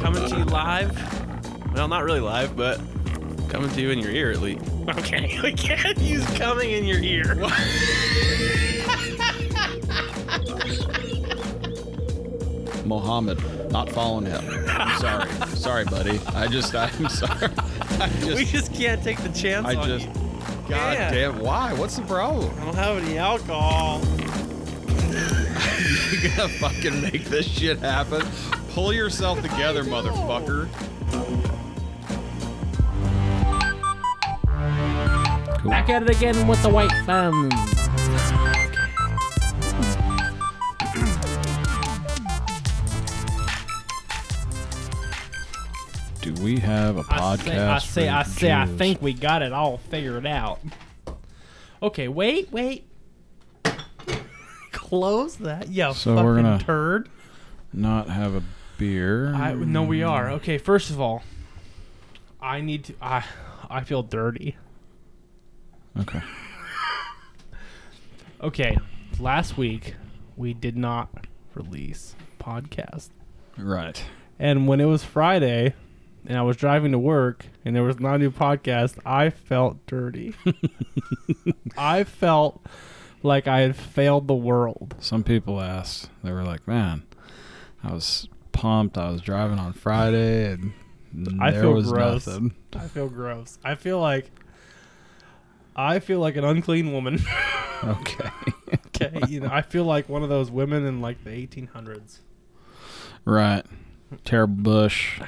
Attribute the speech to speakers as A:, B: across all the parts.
A: Coming to you live. Well, not really live, but coming to you in your ear at least. Okay, we can't use coming in your ear.
B: Mohammed, not following him. sorry, sorry, buddy. I just, I'm sorry. I
A: we
B: just,
A: just can't take the chance
B: I
A: on
B: just.
A: you.
B: God
A: Yeah.
B: damn! Why? What's the problem?
A: I don't have any alcohol.
B: You gonna fucking make this shit happen? Pull yourself together, motherfucker. Cool.
C: Back at it again with the white thumbs.
B: We have a podcast?
C: say, I say, I say, I think we got it all figured out. Okay, wait, wait. Close that, you
B: So
C: fucking
B: we're gonna-
C: turd.
B: not have a beer.
C: I no, we are. Okay, first of all, I need to. I I feel dirty.
B: Okay.
C: Okay, last week we did not release podcast,
B: Right.
C: and when it was Friday, and I was driving to work, and there was not a new podcast, I felt dirty. I felt like I had failed the world.
B: Some people asked. They were like, "Man, I was pumped. I was driving on Friday, and
C: I
B: there
C: feel
B: was
C: gross.
B: nothing."
C: I feel gross. I feel like I feel like an unclean woman.
B: Okay.
C: okay, you know, I feel like one of those women in like the 1800s.
B: right. Terrible bush.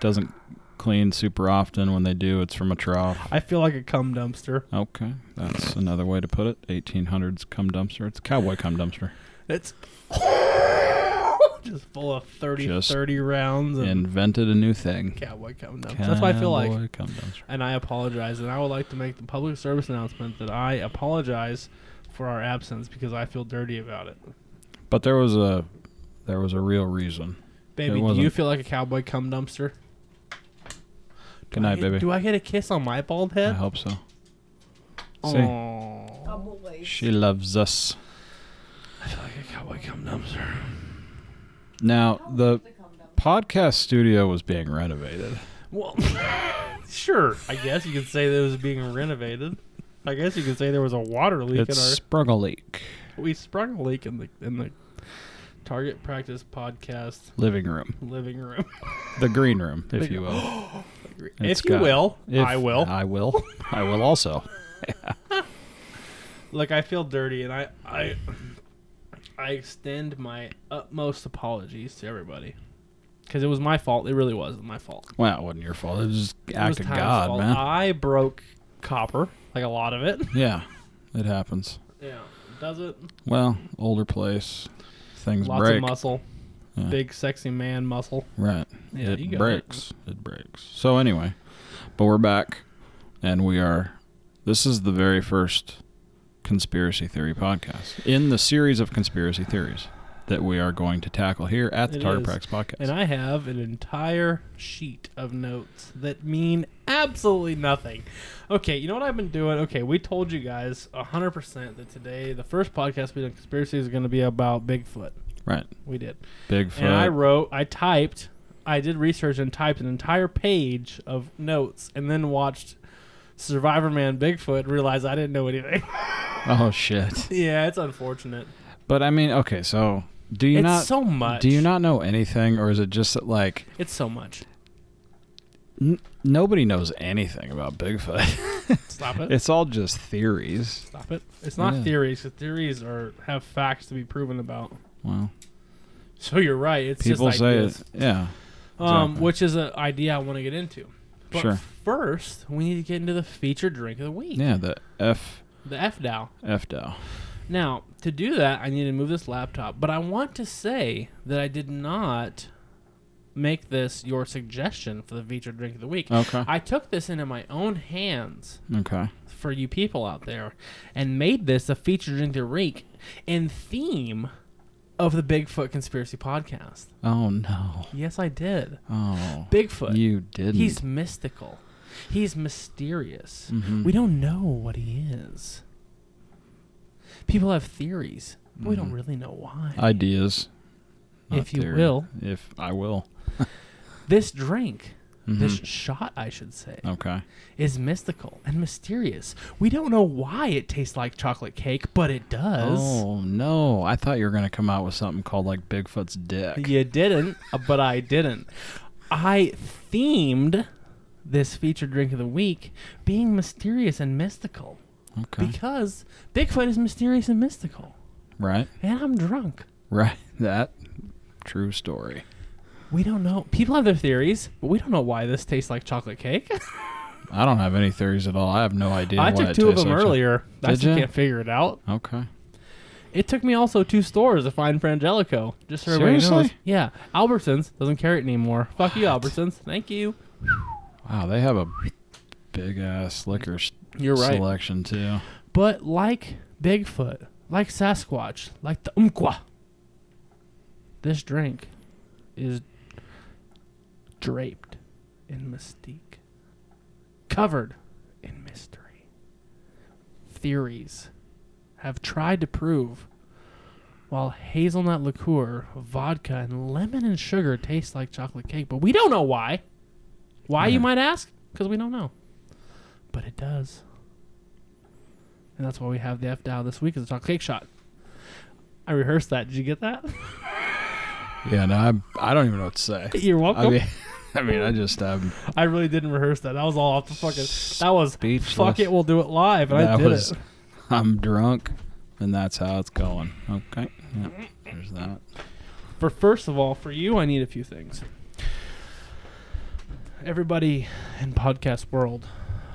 B: Doesn't clean super often. When they do, it's from a trough.
C: I feel like a cum dumpster.
B: Okay, that's another way to put it. 1800s cum dumpster. It's a cowboy cum dumpster.
C: It's just full of 30
B: Just
C: 30 rounds of
B: Invented a new thing.
C: cowboy cum dumpster. That's what I feel like.
B: Cowboy cum dumpster.
C: And I apologize. And I would like to make the public service announcement that I apologize for our absence because I feel dirty about it.
B: But there was a there was a real reason.
C: Baby, do you
B: wasn't-
C: feel like a cowboy cum dumpster?
B: Good night, baby.
C: Do I get a kiss on my bald head?
B: I
C: head?
B: hope so. See,
C: Aw.
B: she loves us.
C: I feel like a cowboy cum dumpster.
B: Now the podcast studio was being renovated.
C: Well, sure. I guess you could say that it was being renovated. I guess you could say there was a water leak
B: It's
C: in our.
B: sprung a leak.
C: We sprung a leak in the in the Target Practice Podcast
B: Living room,
C: living room.
B: the green room, if you will. It's
C: if you
B: got-
C: will,
B: If-
C: I will.
B: I will. I will also.
C: Look, I feel dirty, and I I I extend my utmost apologies to everybody because it was my fault. It really was my fault.
B: Well, it wasn't your fault. It was just
C: It
B: act
C: was
B: of God,
C: fault.
B: man.
C: I broke copper, like a lot of it.
B: yeah, it happens.
C: Yeah, does it?
B: Well, older place, things
C: Lots
B: break.
C: Lots of muscle,
B: Yeah.
C: big sexy man muscle.
B: Right.
C: Yeah,
B: it breaks. It. breaks. So anyway, but we're back, and we are. This is the very first conspiracy theory podcast in the series of conspiracy theories that we are going to tackle here at the
C: It
B: Tartar
C: is.
B: Prax podcast.
C: And I have an entire sheet of notes that mean absolutely nothing. Okay, you know what I've been doing? Okay, we told you guys 100% that today, the first podcast we did on conspiracy is going to be about Bigfoot.
B: Right.
C: We did.
B: Bigfoot.
C: And I wrote, I typed, I did research and typed an entire page of notes and then watched Survivor Man Bigfoot and realized I didn't know anything.
B: oh shit.
C: yeah, it's unfortunate.
B: But I mean, okay, so do you
C: it's
B: not
C: so much.
B: do you not know anything, or is it just that like
C: It's so much.
B: n- nobody knows anything about Bigfoot?
C: Stop it.
B: it's all just theories.
C: Stop it. It's not
B: Yeah.
C: theories. 'cause theories are have facts to be proven about.
B: Well,
C: So you're right. It's
B: people
C: just
B: say
C: ideas.
B: it. Yeah.
C: um, which is an idea I want to get into. But
B: Sure.
C: first, we need to get into the featured drink of the week.
B: Yeah. The F
C: The F Dow.
B: F Dow.
C: Now, to do that, I need to move this laptop. But I want to say that I did not make this your suggestion for the featured drink of the week.
B: Okay.
C: I took this into my own hands
B: Okay.
C: for you people out there and made this a featured drink of the week in theme of the Bigfoot Conspiracy Podcast.
B: Oh no.
C: Yes, I did.
B: Oh.
C: Bigfoot.
B: You didn't.
C: He's mystical. He's mysterious.
B: Mhm.
C: We don't know what he is. People have theories, but we don't
B: Mhm.
C: really know why.
B: Ideas. not
C: If you will.
B: If I will.
C: this drink, this
B: Mhm.
C: shot, I should say,
B: Okay.
C: is mystical and mysterious. We don't know why it tastes like chocolate cake, but it does.
B: Oh no! I thought you were gonna come out with something called like Bigfoot's dick.
C: You didn't, uh, but I didn't. I themed this featured drink of the week being mysterious and mystical
B: Okay.
C: because Bigfoot is mysterious and mystical,
B: right.
C: and I'm drunk.
B: Right. That true story.
C: We don't know. People have their theories, but we don't know why this tastes like chocolate cake.
B: I don't have any theories at all. I have no idea.
C: I took two of them
B: like
C: earlier. I
B: just
C: can't figure it out.
B: Okay.
C: It took me also two stores to find Frangelico. Just so everybody knows.
B: Seriously?
C: Yeah, Albertsons doesn't carry it anymore. Fuck you, Albertsons. Thank you.
B: Wow, they have a big ass liquor
C: You're right.
B: selection too.
C: But like Bigfoot, like Sasquatch, like the Umqua, this drink is draped in mystique, covered in mystery. Theories have tried to prove while hazelnut liqueur, vodka, and lemon and sugar taste like chocolate cake, but we don't know why. Why, you might ask? Because we don't know. But it does. And that's why we have the F Dow this week as a chocolate cake shot. I rehearsed that. Did you get that?
B: Yeah, no, I I don't even know what to say.
C: You're welcome.
B: I mean, I mean, I just um,
C: I really didn't rehearse that. That was all off the fucking. That was
B: Speechless.
C: fuck it. We'll do it live, and I did
B: was,
C: it.
B: I'm drunk, and that's how it's going. Okay, yeah, there's that.
C: For first of all, for you, I need a few things. Everybody in podcast world,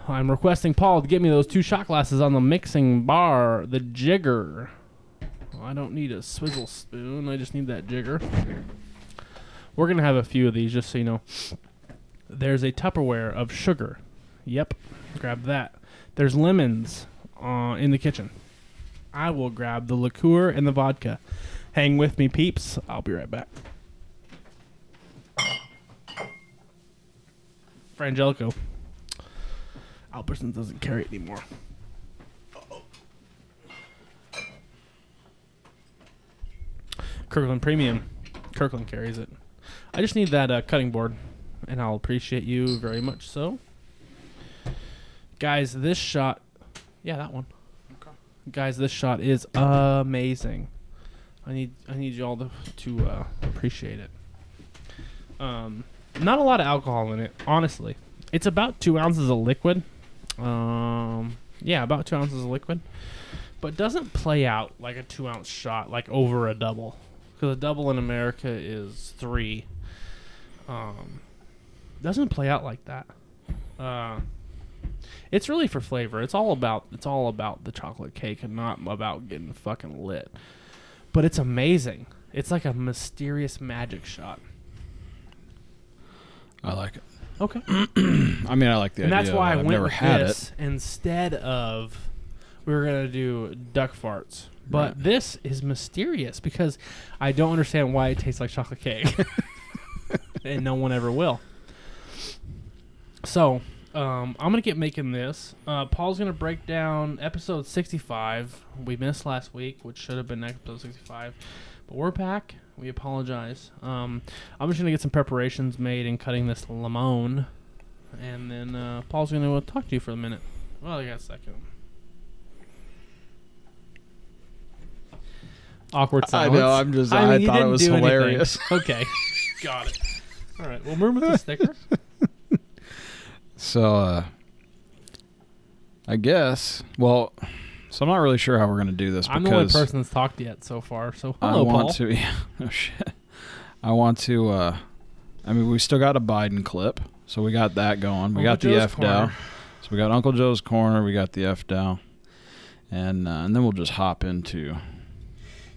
C: I'm requesting Paul to get me those two shot glasses on the mixing bar, the jigger. I don't need a swizzle spoon. I just need that jigger. We're gonna have a few of these, just so you know. There's a Tupperware of sugar. Yep, grab that. There's lemons uh, in the kitchen. I will grab the liqueur and the vodka. Hang with me, peeps. I'll be right back. Frangelico. Albertsons doesn't carry it anymore. Kirkland Premium. Kirkland carries it. I just need that uh, cutting board, and I'll appreciate you very much so. Guys, this shot. Yeah, that one. Okay. Guys, this shot is amazing. I need I need y'all to to uh, appreciate it. Um, not a lot of alcohol in it, honestly. It's about two ounces of liquid. Um, yeah, about two ounces of liquid, but doesn't play out like a two ounce shot, like over a double, because a double in America is three. Um, doesn't play out like that. Uh, it's really for flavor. It's all about it's all about the chocolate cake and not about getting fucking lit. But it's amazing. It's like a mysterious magic shot.
B: I like it.
C: Okay.
B: I mean, I like the
C: and
B: idea.
C: that's why I
B: I've
C: went
B: never
C: with
B: had
C: this instead of we were gonna do duck farts. But
B: Right.
C: this is mysterious because I don't understand why it tastes like chocolate cake, and no one ever will. So um, I'm gonna get making this. Uh, Paul's gonna break down episode 65. We missed last week, which should have been episode 65, but we're back. We apologize. Um, I'm just gonna get some preparations made and cutting this lemon, and then uh, Paul's gonna uh, talk to you for a minute. Well, I got a second. Awkward silence.
B: I know, I'm just- I
C: mean,
B: thought it was hilarious.
C: Okay, got it. All right. Well, remember the stickers.
B: So, uh, I guess. Well, so I'm not really sure how we're gonna do this
C: I'm the only person that's talked yet so far. So
B: I want
C: Paul.
B: to. Yeah, oh shit. I want to. uh I mean, we still got a Biden clip, so we got that going. We
C: Uncle
B: got the
C: Joe's
B: F Dow. So we got Uncle Joe's corner. We got the F Dow, and uh, and then we'll just hop into.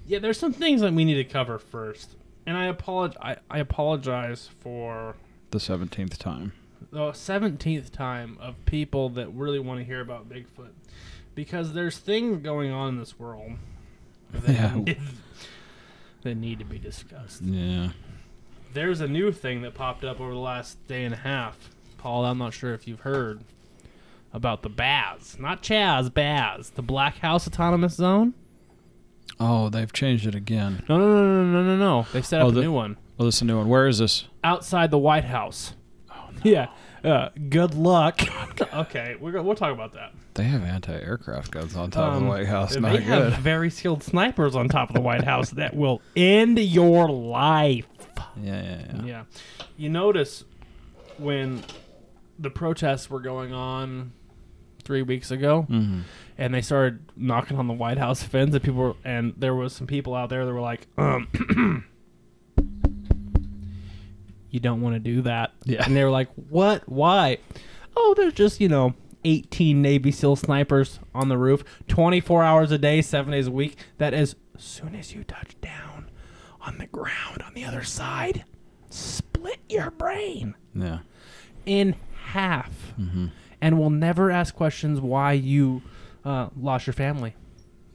C: Yeah, there's some things that we need to cover first, and I apologize. I, I apologize for
B: The seventeenth time.
C: the seventeenth time of people that really want to hear about Bigfoot, because there's things going on in this world that,
B: Yeah.
C: that need to be discussed.
B: Yeah.
C: There's a new thing that popped up over the last day and a half, Paul. I'm not sure if you've heard about the Baz, not Chaz, Baz, the Black House Autonomous Zone.
B: Oh, they've changed it again.
C: No, no, no, no, no, no, no. They set up
B: Oh,
C: a
B: the-
C: new one
B: Oh, this is a new one. Where is this?
C: outside the White House. Oh, no. Yeah. Uh, good luck. okay, we're we'll talk about that.
B: They have anti-aircraft guns on top of
C: Um,
B: the White House.
C: They
B: Not
C: have very skilled snipers on top of the White House that will end your life.
B: Yeah, yeah, yeah.
C: Yeah. You notice when the protests were going on three weeks ago,
B: Mm-hmm.
C: And they started knocking on the White House fence, and people were, and there was some people out there that were like, um, you don't want to do that.
B: Yeah.
C: And they were like, what? Why? Oh, there's just you know. 18 Navy SEAL snipers on the roof, 24 hours a day, seven days a week. That as soon as you touch down on the ground on the other side, split your brain
B: Yeah.
C: in half
B: Mm-hmm.
C: and will never ask questions why you uh, lost your family.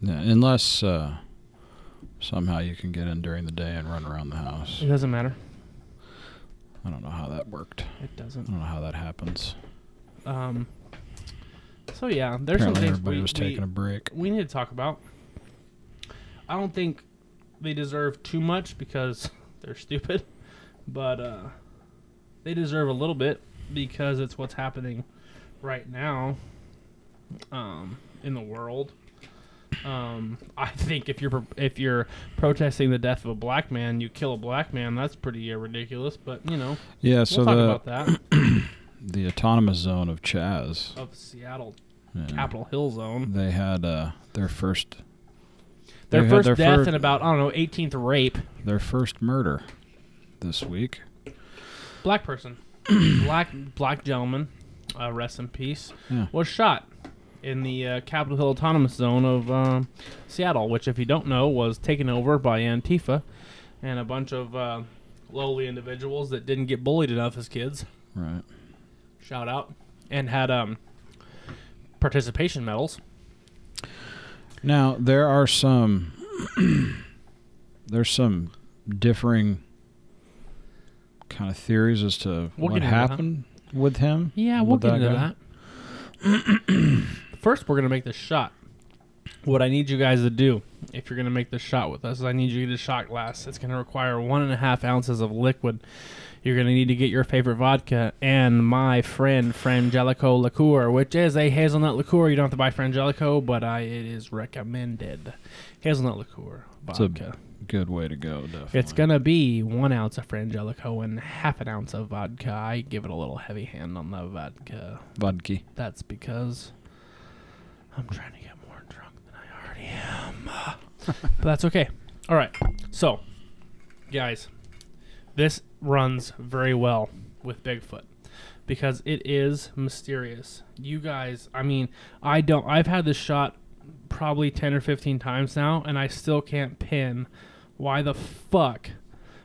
B: Yeah, unless uh, somehow you can get in during the day and run around the house.
C: It doesn't matter.
B: I don't know how that worked.
C: It doesn't.
B: I don't know how that happens.
C: Um. So yeah, there's some things
B: everybody
C: we,
B: was
C: we,
B: a break.
C: we need to talk about. I don't think they deserve too much because they're stupid, but uh, they deserve a little bit because it's what's happening right now um, in the world. Um, I think if you're if you're protesting the death of a black man, you kill a black man. That's pretty uh, ridiculous. But you know,
B: Yeah, so
C: we'll talk
B: the
C: about that
B: the autonomous zone of Chaz,
C: of Seattle
B: yeah,
C: Capitol Hill zone.
B: they had uh, their first
C: Their first
B: their
C: death
B: fir-
C: and about I don't know 18th rape.
B: their first murder this week.
C: black person, black black gentleman, uh, rest in peace,
B: Yeah.
C: was shot in the uh, Capitol Hill Autonomous Zone of um, Seattle, which, if you don't know, was taken over by Antifa and a bunch of uh, lowly individuals that didn't get bullied enough as kids.
B: Right.
C: Shout out and had um, participation medals.
B: Now there are some there's some differing kind of theories as to
C: We'll
B: what
C: into that.
B: happened with him.
C: Yeah, we'll get into
B: guy.
C: that. First, we're gonna make this shot. What I need you guys to do, if you're gonna make this shot with us, is I need you to get a shot glass. It's gonna require one and a half ounces of liquid. You're gonna need to get your favorite vodka and my friend Frangelico liqueur, which is a hazelnut liqueur. You don't have to buy Frangelico, but I, it is recommended. Hazelnut liqueur vodka.
B: Good way to go, definitely.
C: It's gonna be one ounce of Frangelico and half an ounce of vodka. I give it a little heavy hand on the vodka.
B: vodka.
C: That's because I'm trying to get more drunk than I already am. but that's okay. All right. So, guys, this runs very well with Bigfoot because it is mysterious. You guys, I mean, I don't I've had this shot probably 10 or 15 times now and I still can't pin why the fuck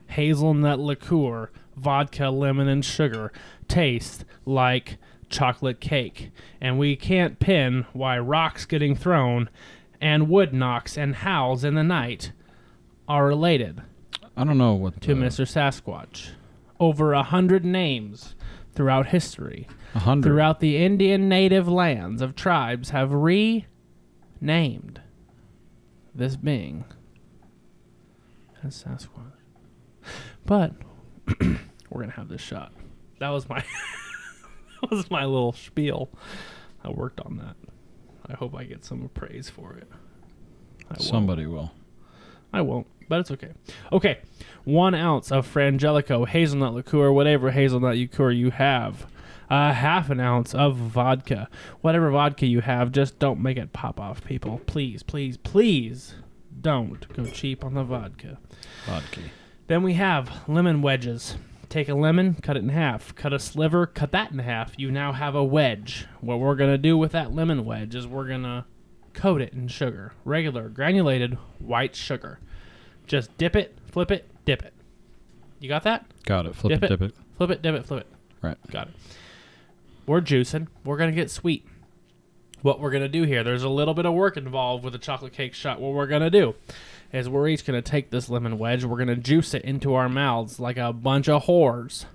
C: hazelnut liqueur, vodka, lemon, and sugar taste like chocolate cake. And we can't pin why rocks getting thrown and wood knocks and howls in the night are related
B: I don't know what
C: to
B: the,
C: Mr. Sasquatch. Over a hundred names throughout history,
B: a hundred.
C: throughout the Indian native lands of tribes, have renamed this being as Sasquatch. But we're gonna have this shot. That was my was my little spiel. I worked on that. I hope I get some praise for it. I won't.
B: Somebody will.
C: I won't, but it's okay. Okay, one ounce of Frangelico hazelnut liqueur, whatever hazelnut liqueur you have. Uh, half an ounce of vodka, whatever vodka you have. Just don't make it pop off, people. Please, please, please, don't go cheap on the vodka.
B: Vodka.
C: Then we have lemon wedges. Take a lemon, cut it in half. Cut a sliver, cut that in half. You now have a wedge. What we're going to do with that lemon wedge is we're going to coat it in sugar. Regular, granulated white sugar. Just dip it, flip it, dip it. You got that?
B: Got it. Flip
C: Dip
B: it,
C: it.
B: dip it.
C: Flip it, dip it, flip it.
B: Right.
C: Got it. We're juicing. We're going to get sweet. What we're going to do here, there's a little bit of work involved with a chocolate cake shot. What we're going to do is we're each going to take this lemon wedge, we're going to juice it into our mouths like a bunch of whores.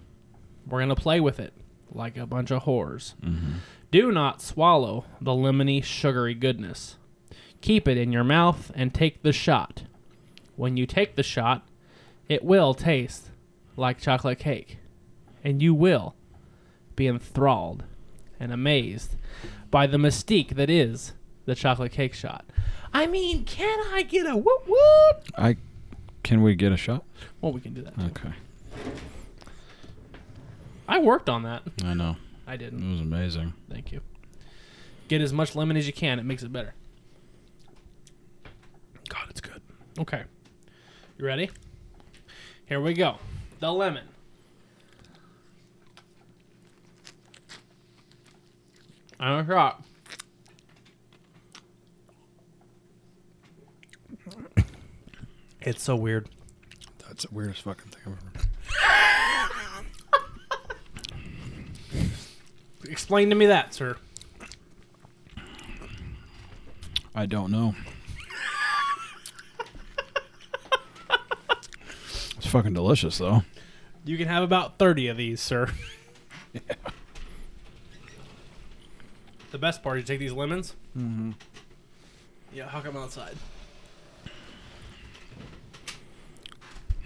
C: We're going to play with it like a bunch of whores.
B: Mm-hmm.
C: Do not swallow the lemony, sugary goodness. Keep it in your mouth and take the shot. When you take the shot, it will taste like chocolate cake, and you will be enthralled and amazed by the mystique that is the chocolate cake shot. I mean, can I get a whoop whoop?
B: I can we get a shot?
C: Well, we can do that. too.
B: Okay.
C: I worked on that.
B: I know.
C: I didn't.
B: It was amazing.
C: Thank you. Get as much lemon as you can. It makes it better. God, it's good. Okay. You ready? Here we go. The lemon. I'm a shot. It's so weird.
B: That's the weirdest fucking thing I've ever.
C: Explain to me that, sir.
B: I don't know. it's fucking delicious though.
C: You can have about 30 of these, sir. The best part is you take these lemons. Mm-hmm. Yeah, how come outside?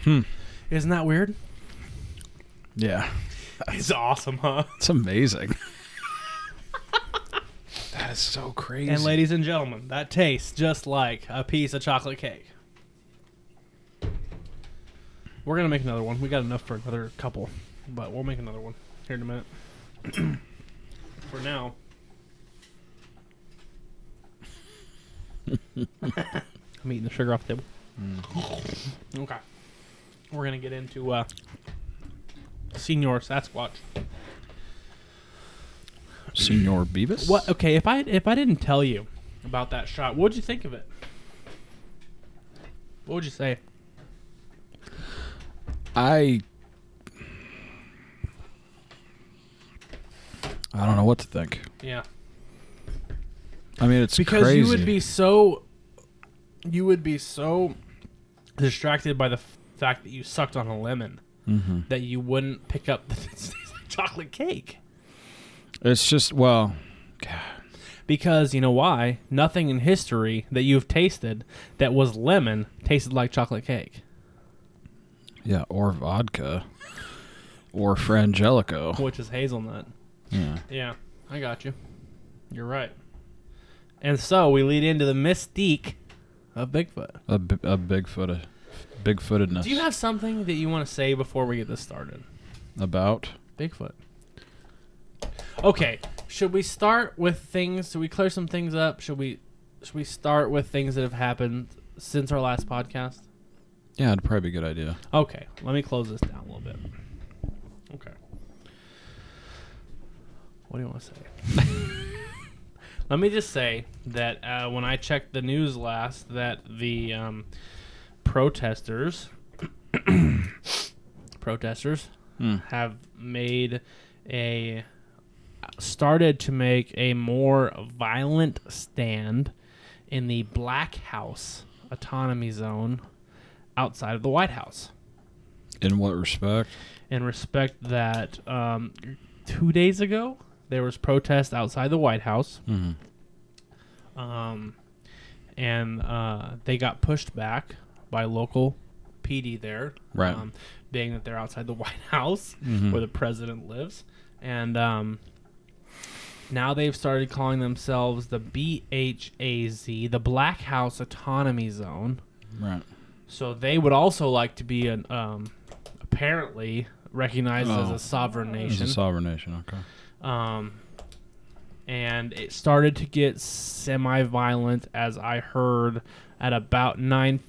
B: Hmm.
C: Isn't that weird?
B: Yeah.
C: It's awesome, huh?
B: It's amazing. that is so crazy.
C: And ladies and gentlemen, that tastes just like a piece of chocolate cake. We're gonna make another one. We got enough for another couple, but we'll make another one here in a minute. for now, I'm eating the sugar off the table. Okay, we're gonna get into uh, Senior Sasquatch.
B: Senor Beavis?
C: What? Okay, if I if I didn't tell you about that shot, what would you think of it? What would you say?
B: I I don't know what to think.
C: Yeah,
B: I mean, it's
C: because
B: crazy.
C: you would be so you would be so distracted by the f- fact that you sucked on a lemon
B: hmm
C: that you wouldn't pick up the chocolate cake.
B: It's just well, God,
C: Because you know why? Nothing in history that you've tasted that was lemon tasted like chocolate cake.
B: yeah, or vodka, or frangelico.
C: which is hazelnut.
B: Yeah,
C: Yeah, I got you. You're right. And so we lead into the mystique of Bigfoot.
B: a, bi- a bigfoot, bigfootedness.
C: Do you have something that you want to say before we get this started?
B: about?
C: Bigfoot. Okay, should we start with things? Should we clear some things up? Should we should we start with things that have happened since our last podcast?
B: Yeah, it'd probably be a good idea.
C: Okay, let me close this down a little bit. Okay. What do you want to say? let me just say that uh, when I checked the news last, that the um, protesters, protesters,
B: Hmm.
C: have made a started to make a more violent stand in the Black House autonomy zone outside of the White House
B: In what respect?
C: in respect that um, two days ago there was protest outside the White House,
B: Mm-hmm.
C: um, and uh, they got pushed back by local PD there,
B: Right.
C: Um, being that they're outside the White House
B: Mhm.
C: where the president lives, and um, now they've started calling themselves the BHAZ, the Black House Autonomy Zone.
B: Right.
C: So they would also like to be an um, apparently recognized as
B: Oh.
C: a sovereign nation.
B: a sovereign nation. Okay.
C: um, and it started to get semi-violent, as I heard, at about nine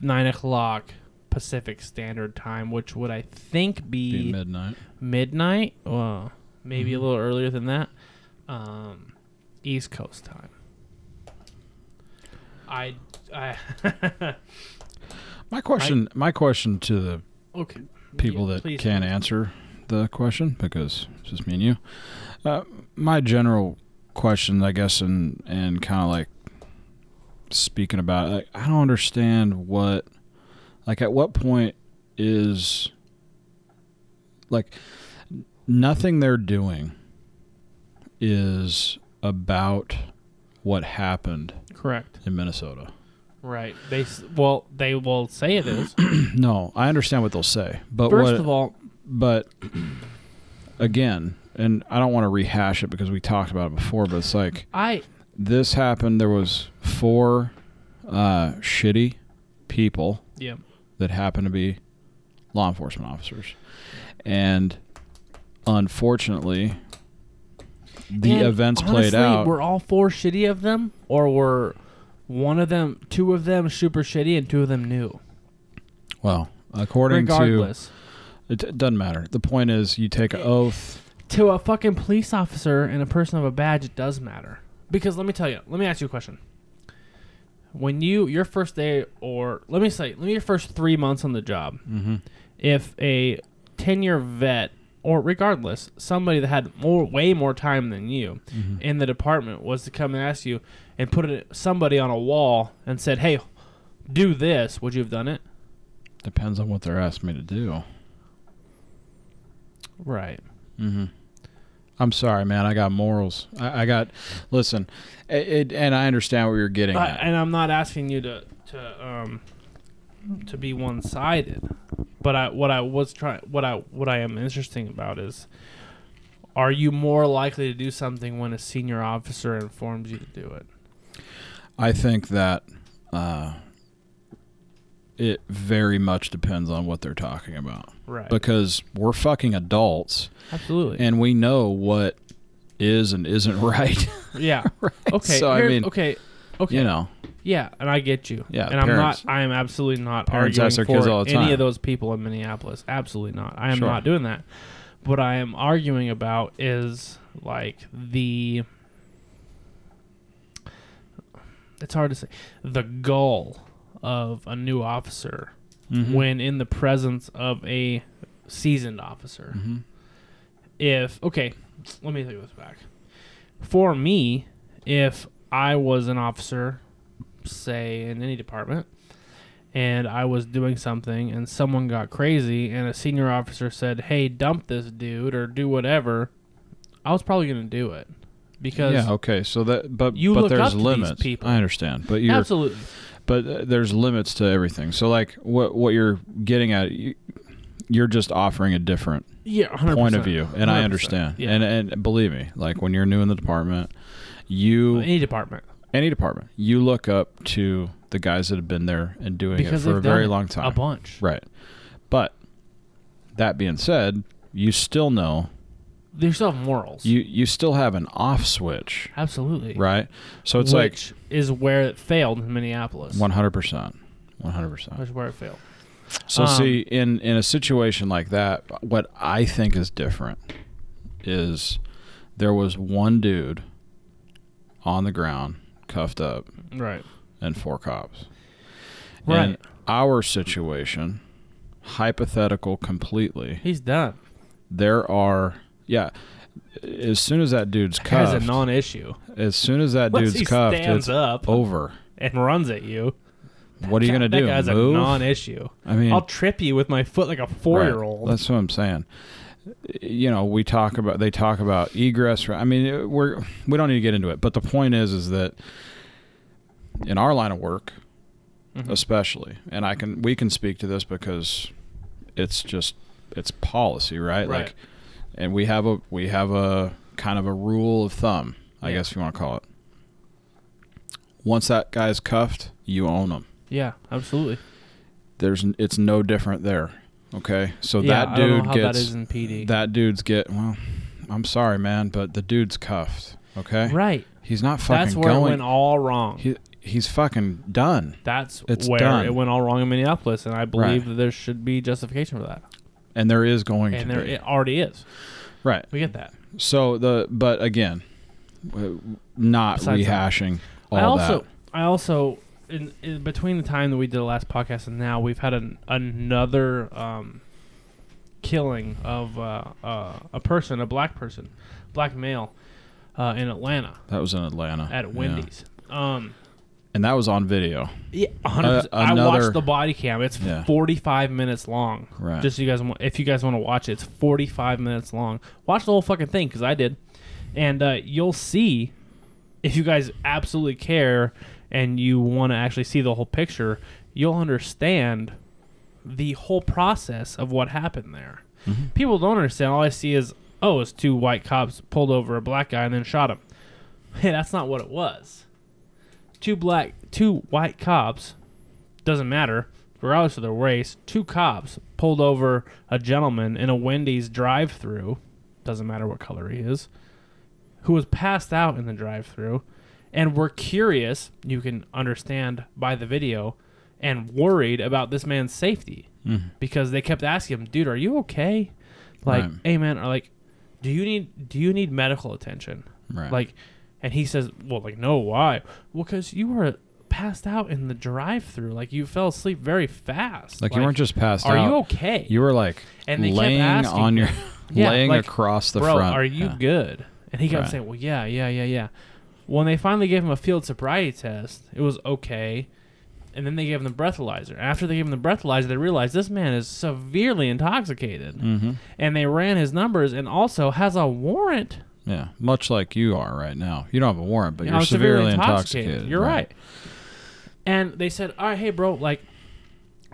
C: nine o'clock Pacific Standard Time, which would I think
B: Be
C: be
B: midnight.
C: midnight. Well, maybe
B: Mhm.
C: a little earlier than that. Um, East Coast time. I I
B: My question. my question to the
C: okay.
B: people
C: Yeah,
B: that can't answer the question because it's just me and you. Uh, my general question, I guess, and and kind of like speaking about, like, I don't understand what, like, at what point is like nothing they're doing is about what happened
C: Correct.
B: in Minnesota.
C: Right. They well, they will say it is.
B: No, I understand what they'll say, but
C: First
B: what,
C: of all,
B: but again, and I don't want to rehash it because we talked about it before, but it's like
C: I
B: this happened. There was four uh, shitty people
C: yeah.
B: that happen to be law enforcement officers, and unfortunately, the
C: And
B: events played
C: honestly,
B: out.
C: Were all four shitty of them, or were one of them, two of them super shitty, and two of them new?
B: well, according to
C: Regardless,
B: it, it doesn't matter. The point is, you take an oath.
C: to a fucking police officer and a person of a badge, it does matter. Because let me tell you, let me ask you a question. When you your first day, or let me say, let me your first three months on the job,
B: Mm-hmm.
C: if a ten year vet or regardless somebody that had more way more time than you
B: Mm-hmm.
C: in the department was to come and ask you and put it, somebody on a wall and said, "Hey, do this," would you have done it?
B: Depends on what they're asking me to do.
C: Right.
B: Mm-hmm. I'm sorry, man. I got morals. I, I got. Listen, it, it, and I understand what you're getting
C: I, and I'm not asking you to to um to be one sided, but I what I was trying what I what I am interesting about is. Are you more likely to do something when a senior officer informs you to do it?
B: I think that uh, it very much depends on what they're talking about
C: Right.
B: because we're fucking adults
C: Absolutely.
B: and we know what is and isn't right.
C: yeah.
B: right?
C: Okay.
B: So I mean,
C: okay. Okay.
B: you know,
C: Yeah, and I get you.
B: Yeah,
C: and I'm not. I am absolutely not
B: Parents
C: arguing for
B: kids all the
C: any of those people in Minneapolis. Absolutely not. I am
B: Sure.
C: not doing that. What I am arguing about is like the. It's hard to say. The goal of a new officer
B: Mhm.
C: when in the presence of a seasoned officer
B: Mhm.
C: if okay, let me take this back. For me, if I was an officer, say in any department, and I was doing something and someone got crazy and a senior officer said, "Hey, dump this dude or do whatever," I was probably going to do it because
B: yeah, okay. So that, but
C: You
B: but
C: look up
B: there's limits.
C: people.
B: I understand, but you're
C: absolutely,
B: but there's limits to everything. So like what what you're getting at, you, you're just offering a different
C: yeah, 100%.
B: point of view, and I
C: 100%.
B: understand.
C: Yeah.
B: And and believe me, like when you're new in the department, you
C: any department
B: any department, you look up to the guys that have been there and doing
C: because
B: it for a very long time, a
C: bunch.
B: Right. But that being said, you still know
C: They still have morals.
B: you you still have an off switch,
C: absolutely
B: right? So it's like
C: which is where it failed in Minneapolis.
B: 100%. 100%.
C: Which is where it failed.
B: So
C: Um,
B: see, in in a situation like that, what I think is different is there was one dude on the ground, cuffed up,
C: Right.
B: and four cops. In
C: Right.
B: our situation, hypothetical completely,
C: He's done.
B: there are yeah. As soon as that dude's cuffed,
C: a non-issue.
B: as soon as that
C: Once
B: dude's
C: he
B: cuffed,
C: stands
B: it's
C: up
B: over.
C: and runs at you.
B: What are you gonna
C: that
B: do?
C: guy's
B: Move?
C: a non-issue.
B: I mean,
C: I'll trip you with my foot like a four-year-old.
B: That's what I'm saying. You know, we talk about they talk about egress. I mean, we're we don't need to get into it, but the point is, is that in our line of work,
C: Mhm.
B: especially, and I can we can speak to this because it's just it's policy, right?
C: Right.
B: Like, and we have a we have a kind of a rule of thumb, I
C: Yeah.
B: guess if you want to call it. Once that guy's cuffed, you own him.
C: Yeah, absolutely.
B: There's it's no different there. Okay, so
C: yeah,
B: that dude gets
C: that is in PD.
B: that dude's get well. I'm sorry, man, but the dude's cuffed. Okay,
C: right.
B: he's not fucking
C: That's where it
B: going.
C: went all wrong.
B: he, he's fucking done,
C: That's
B: it's
C: where
B: done.
C: it went all wrong in Minneapolis, and I believe
B: Right.
C: that there should be justification for that.
B: And there is going
C: And
B: to
C: there
B: be
C: it already is.
B: right.
C: We get that.
B: So the but again, not
C: Besides that.
B: rehashing all
C: I also,
B: that.
C: I also, in, in between the time that we did the last podcast and now, we've had an, another um, killing of uh, uh, a person, a black person, black male, uh, in Atlanta
B: That was in Atlanta
C: at
B: yeah.
C: Wendy's. Um,
B: and that was on video.
C: yeah, 100%. I
B: another-
C: watched the body cam. It's
B: Yeah.
C: 45 minutes long.
B: Right.
C: Just so you guys, if you guys want to watch it, it's 45 minutes long. Watch the whole fucking thing because I did, and uh, you'll see if you guys absolutely care and you want to actually see the whole picture, you'll understand the whole process of what happened there.
B: Mhm.
C: People don't understand. All I see is, oh, it's two white cops pulled over a black guy and then shot him. Hey, that's not what it was. Two black, two white cops, doesn't matter, regardless of their race, two cops pulled over a gentleman in a Wendy's drive through, doesn't matter what color he is, who was passed out in the drive through and were curious, you can understand by the video, and worried about this man's safety
B: Mhm.
C: because they kept asking him, "Dude, are you okay?" Like,
B: Right.
C: "Hey, man," or like, "Do you need do you need medical attention?"
B: Right.
C: Like, and he says, "Well, like, no, why? Well, because you were passed out in the drive-through. Like, you fell asleep very fast.
B: like, you weren't just passed out.
C: Are
B: out.
C: you okay?
B: You were like
C: And they kept
B: laying
C: asking
B: on your.
C: Yeah,
B: laying
C: like,
B: across the
C: Bro,
B: front.
C: are you
B: Yeah.
C: good?" And he kept
B: Right.
C: saying, "Well, yeah, yeah, yeah, yeah." When they finally gave him a field sobriety test, it was okay. And then they gave him the breathalyzer. After they gave him the breathalyzer, they realized this man is severely intoxicated.
B: Mm-hmm.
C: And they ran his numbers and also has a warrant.
B: Yeah, much like you are right now. You don't have a warrant, but
C: I
B: you're
C: was
B: severely intoxicated.
C: You're right. And they said, "All right, hey, bro, like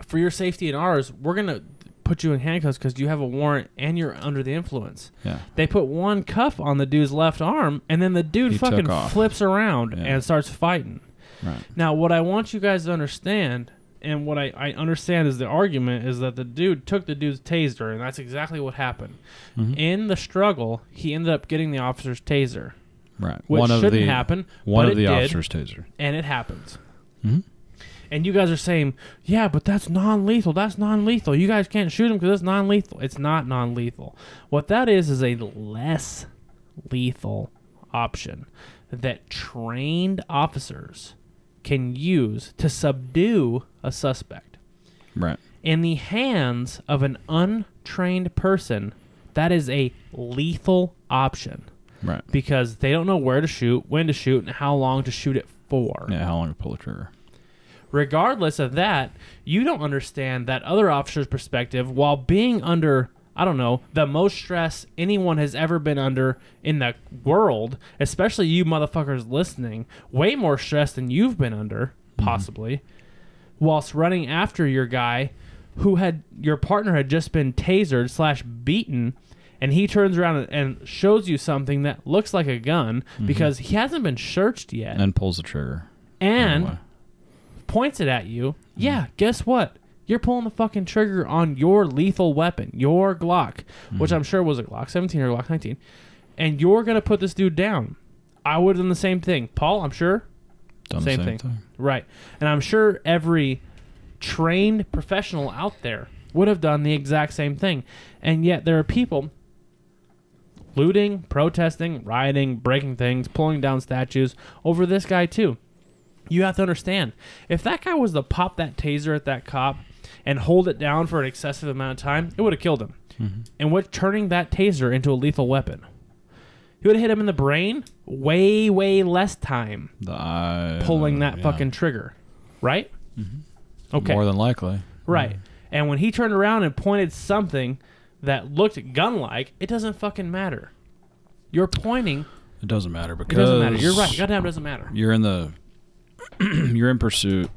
C: for your safety and ours, we're gonna put you in handcuffs because you have a warrant and you're under the influence."
B: Yeah.
C: They put one cuff on the dude's left arm, and then the dude
B: He
C: fucking flips around
B: Yeah.
C: and starts fighting.
B: Right.
C: Now, what I want you guys to understand, and what I, I understand is the argument, is that the dude took the dude's taser, and that's exactly what happened.
B: Mhm.
C: In the struggle, he ended up getting the officer's taser,
B: Right.
C: which
B: one of
C: shouldn't
B: the
C: happen,
B: one
C: but
B: of the
C: did,
B: officers taser.
C: and it happens.
B: Mhm.
C: And you guys are saying, yeah, but that's non-lethal. That's non-lethal. You guys can't shoot him because it's non-lethal. It's not non-lethal. What that is is a less lethal option that trained officers can use to subdue a suspect.
B: Right.
C: In the hands of an untrained person, that is a lethal option
B: Right.
C: because they don't know where to shoot, when to shoot, and how long to shoot it for.
B: Yeah. How long to pull the trigger?
C: regardless of that, you don't understand that other officer's perspective while being under, I don't know, the most stress anyone has ever been under in the world, especially you motherfuckers listening, way more stress than you've been under, mm-hmm. possibly, whilst running after your guy who had your partner had just been tasered slash beaten. And he turns around and- shows you something that looks like a gun mm-hmm. because he hasn't been searched yet,
B: And pulls the trigger.
C: and points it at you, mm. yeah, guess what? You're pulling the fucking trigger on your lethal weapon, your Glock, which mm-hmm. I'm sure was a Glock 17 or Glock 19, and you're gonna put this dude down. I would have done the same thing, Paul. I'm sure,
B: Done
C: same
B: the same
C: thing.
B: thing.
C: right? And I'm sure every trained professional out there would have done the exact same thing, and yet there are people looting, protesting, rioting, breaking things, pulling down statues over this guy too. You have to understand, if that guy was to pop that taser at that cop and hold it down for an excessive amount of time, it would have killed him.
B: Mm-hmm.
C: And what turning that taser into a lethal weapon? He would have hit him in the brain way, way less time
B: The eye.
C: pulling that
B: yeah.
C: fucking trigger, right? Okay,
B: More than likely.
C: right. And when he turned around and pointed something that looked gun-like, it doesn't fucking matter. You're pointing.
B: It doesn't matter because.
C: It doesn't matter. You're right. Goddamn, it doesn't matter.
B: You're in the. you're in pursuit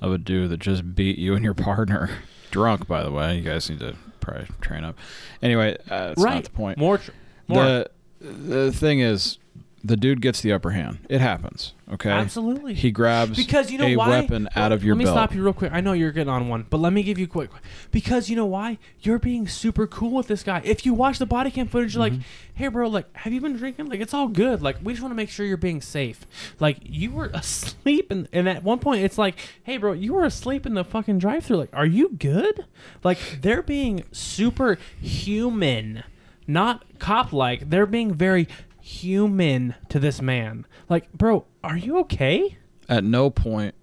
B: of a dude that just beat you and your partner, drunk. By the way, you guys need to probably train up. Anyway, uh, that's
C: right.
B: not the point.
C: More. Tr- more.
B: The the thing is, the dude gets the upper hand. It happens. Okay.
C: Absolutely.
B: He grabs
C: Because you know
B: a
C: why?
B: weapon out of your belt.
C: let me
B: belt.
C: stop you real quick. I know you're getting on one, but let me give you a quick. Because you know why? You're being super cool with this guy. If you watch the body cam footage, you're
B: Mm-hmm.
C: like, "Hey, bro, like, have you been drinking? Like, it's all good. Like, we just want to make sure you're being safe. Like, you were asleep, and, and at one point, it's like, "Hey, bro, you were asleep in the fucking drive-through. Like, are you good? Like, they're being super human, not cop-like. They're being very." Human to this man like bro are you okay
B: At no point.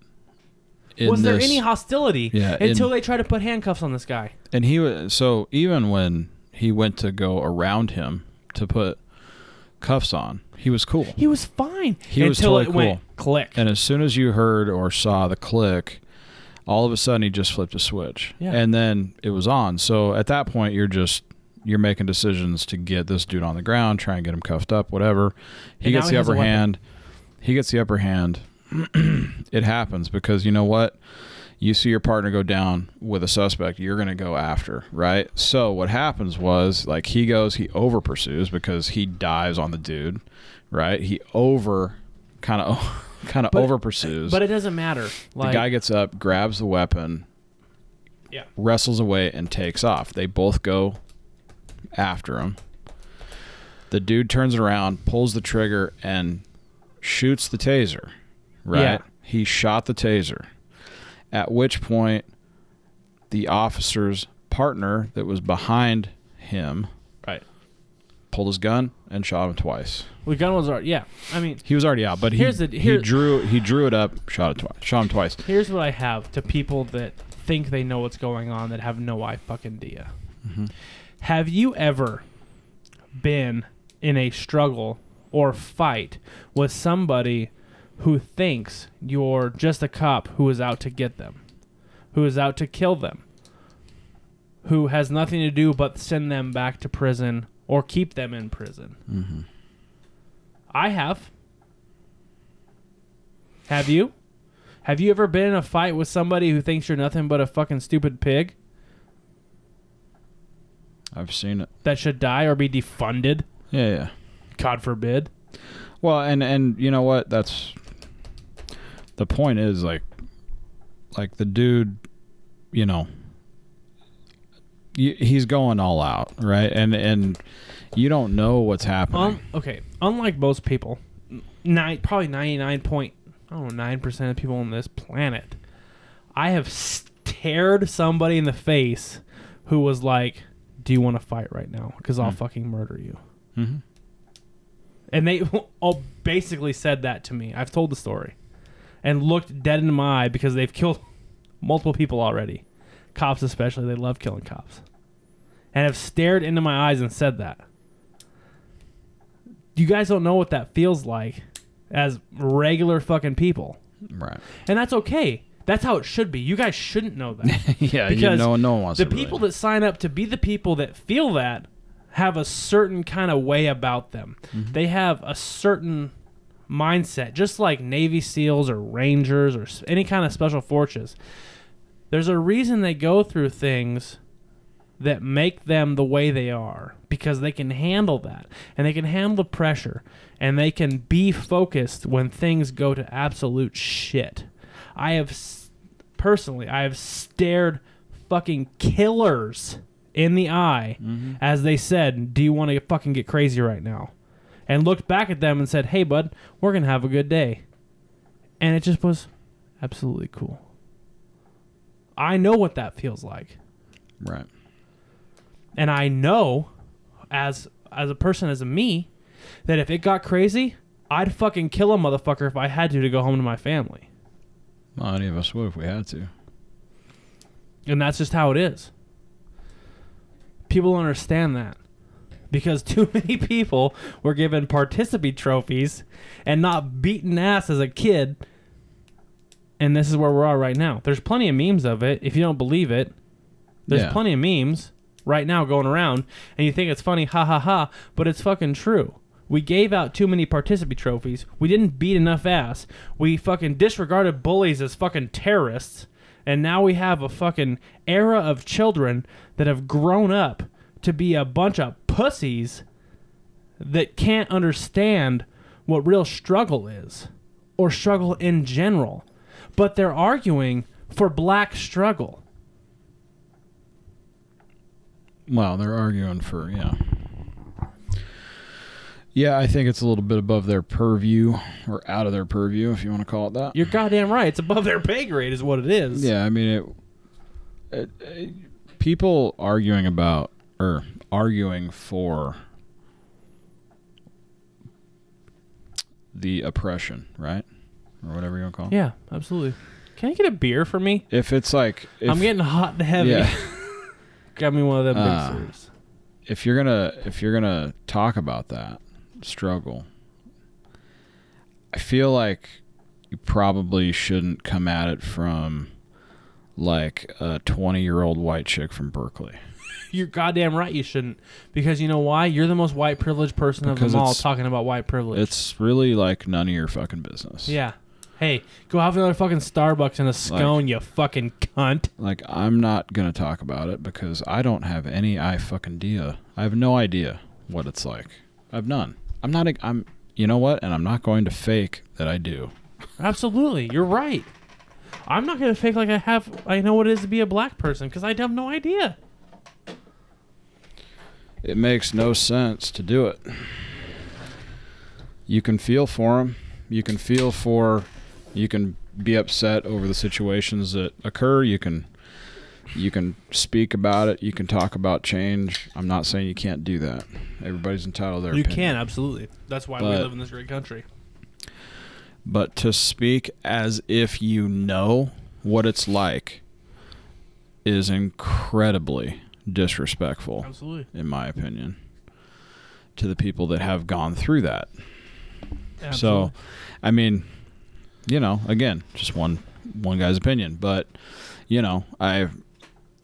B: In
C: was there
B: this-
C: any hostility
B: Yeah,
C: until
B: in-
C: they tried to put handcuffs on this guy?
B: And he was so even when he went to go around him to put cuffs on, he was cool.
C: He was fine
B: He was
C: until
B: totally
C: it went
B: cool.
C: click.
B: And as soon as you heard or saw the click, all of a sudden he just flipped a switch.
C: Yeah.
B: And then it was on. So at that point you're just you're making decisions to get this dude on the ground, try and get him cuffed up, whatever. He
C: And
B: gets the upper hand. he gets the upper hand. it happens because you know what? You see your partner go down with a suspect, you're going to go after, right? So what happens was like he goes, he over pursues because he dives on the dude, right? He over kind of kind of over pursues.
C: But it doesn't matter.
B: the guy gets up, grabs the weapon,
C: Yeah.
B: wrestles away, and takes off. They both go after him. The dude turns around, pulls the trigger, and shoots the taser. Right?
C: Yeah.
B: He shot the taser. At which point, the officer's partner that was behind him
C: Right.
B: pulled his gun and shot him twice.
C: the gun was already. Yeah. I mean,
B: He was already out, but he,
C: Here's the-
B: he drew he drew it up, shot it twice, shot him twice.
C: here's what I have to people that think they know what's going on that have no I fucking idea. Mm-hmm. Have you ever been in a struggle or fight with somebody who thinks you're just a cop who is out to get them, who is out to kill them, who has nothing to do but send them back to prison or keep them in prison?
B: Mm-hmm.
C: I have. Have you? Have you ever been in a fight with somebody who thinks you're nothing but a fucking stupid pig
B: I've seen it.
C: that should die or be defunded?
B: Yeah, yeah.
C: God forbid.
B: Well, and and you know what? That's the point. Is like, like the dude, you know, y- he's going all out, right? And and you don't know what's happening.
C: Um, okay, unlike most people, nine probably ninety nine point I don't know nine percent of people on this planet, I have stared somebody in the face who was like, "Do you want to fight right now? Because I'll
B: Hmm.
C: fucking murder you."
B: Mhm.
C: And they all basically said that to me. I've told the story, and looked dead in my eye because they've killed multiple people already, cops especially. They love killing cops, and have stared into my eyes and said that you guys don't know what that feels like as regular fucking people.
B: Right.
C: And that's okay. That's how it should be. You guys shouldn't know that.
B: yeah. You
C: Because
B: know, no one wants
C: the
B: to really-
C: people that sign up to be the people that feel that have a certain kind of way about them.
B: Mm-hmm.
C: They have a certain mindset, just like Navy SEALs or Rangers or any kind of special forces. There's a reason they go through things that make them the way they are because they can handle that and they can handle the pressure and they can be focused when things go to absolute shit. I have personally, I have stared fucking killers in the eye mm-hmm. as they said, "Do you want to fucking get crazy right now?" And looked back at them and said, "Hey, bud, we're gonna have a good day." And it just was absolutely cool. I know what that feels like
B: Right.
C: and I know as as a person as a me that if it got crazy, I'd fucking kill a motherfucker if I had to to go home to my family.
B: Well, any of us would if we had to.
C: And that's just how it is. People don't understand that. Because too many people were given participant trophies and not beaten ass as a kid. And this is where we are at right now. There's plenty of memes of it. If you don't believe it, there's
B: Yeah.
C: plenty of memes right now going around, and you think it's funny, ha ha ha, but it's fucking true. We gave out too many participant trophies. We didn't beat enough ass. We fucking disregarded bullies as fucking terrorists. And now we have a fucking era of children that have grown up to be a bunch of pussies that can't understand what real struggle is or struggle in general. But they're arguing for black struggle.
B: Well, they're arguing for yeah. Yeah, I think it's a little bit above their purview or out of their purview, if you want to call it that.
C: You're goddamn right. It's above their pay grade, is what it is.
B: Yeah, I mean, it, it, it- people arguing about or arguing for the oppression, right, or whatever you want to call it.
C: Yeah, absolutely. Can you get a beer for me?
B: If it's like, if,
C: I'm getting hot and heavy.
B: yeah,
C: Got me one of them
B: Ah.
C: mixers.
B: if you're gonna if you're gonna talk about that struggle, I feel like you probably shouldn't come at it from like a 20 year old white chick from Berkeley.
C: You're goddamn right. You shouldn't, because you know why? You're the most white privileged person of them all,
B: it's-
C: talking about white privilege.
B: It's really like none of your fucking business.
C: yeah. Hey, go have another fucking Starbucks and a scone, you fucking cunt.
B: Like I'm not gonna talk about it because I don't have any I fucking idea. I have no idea what it's like. I've none. I'm not. a- I'm. You know what? And I'm not going to fake that I do.
C: Absolutely, you're right. I'm not gonna fake like I have. I know what it is to be a black person because I have no idea.
B: It makes no sense to do it. You can feel for them. You can feel for. You can be upset over the situations that occur. You can. You can speak about it. You can talk about change. I'm not saying you can't do that. Everybody's entitled to their
C: You
B: opinion.
C: can absolutely. That's why we live in this great country.
B: but to speak as if you know what it's like is incredibly disrespectful
C: Absolutely.
B: in my opinion to the people that have gone through that
C: Absolutely.
B: so i mean you know again just one one guy's opinion but you know i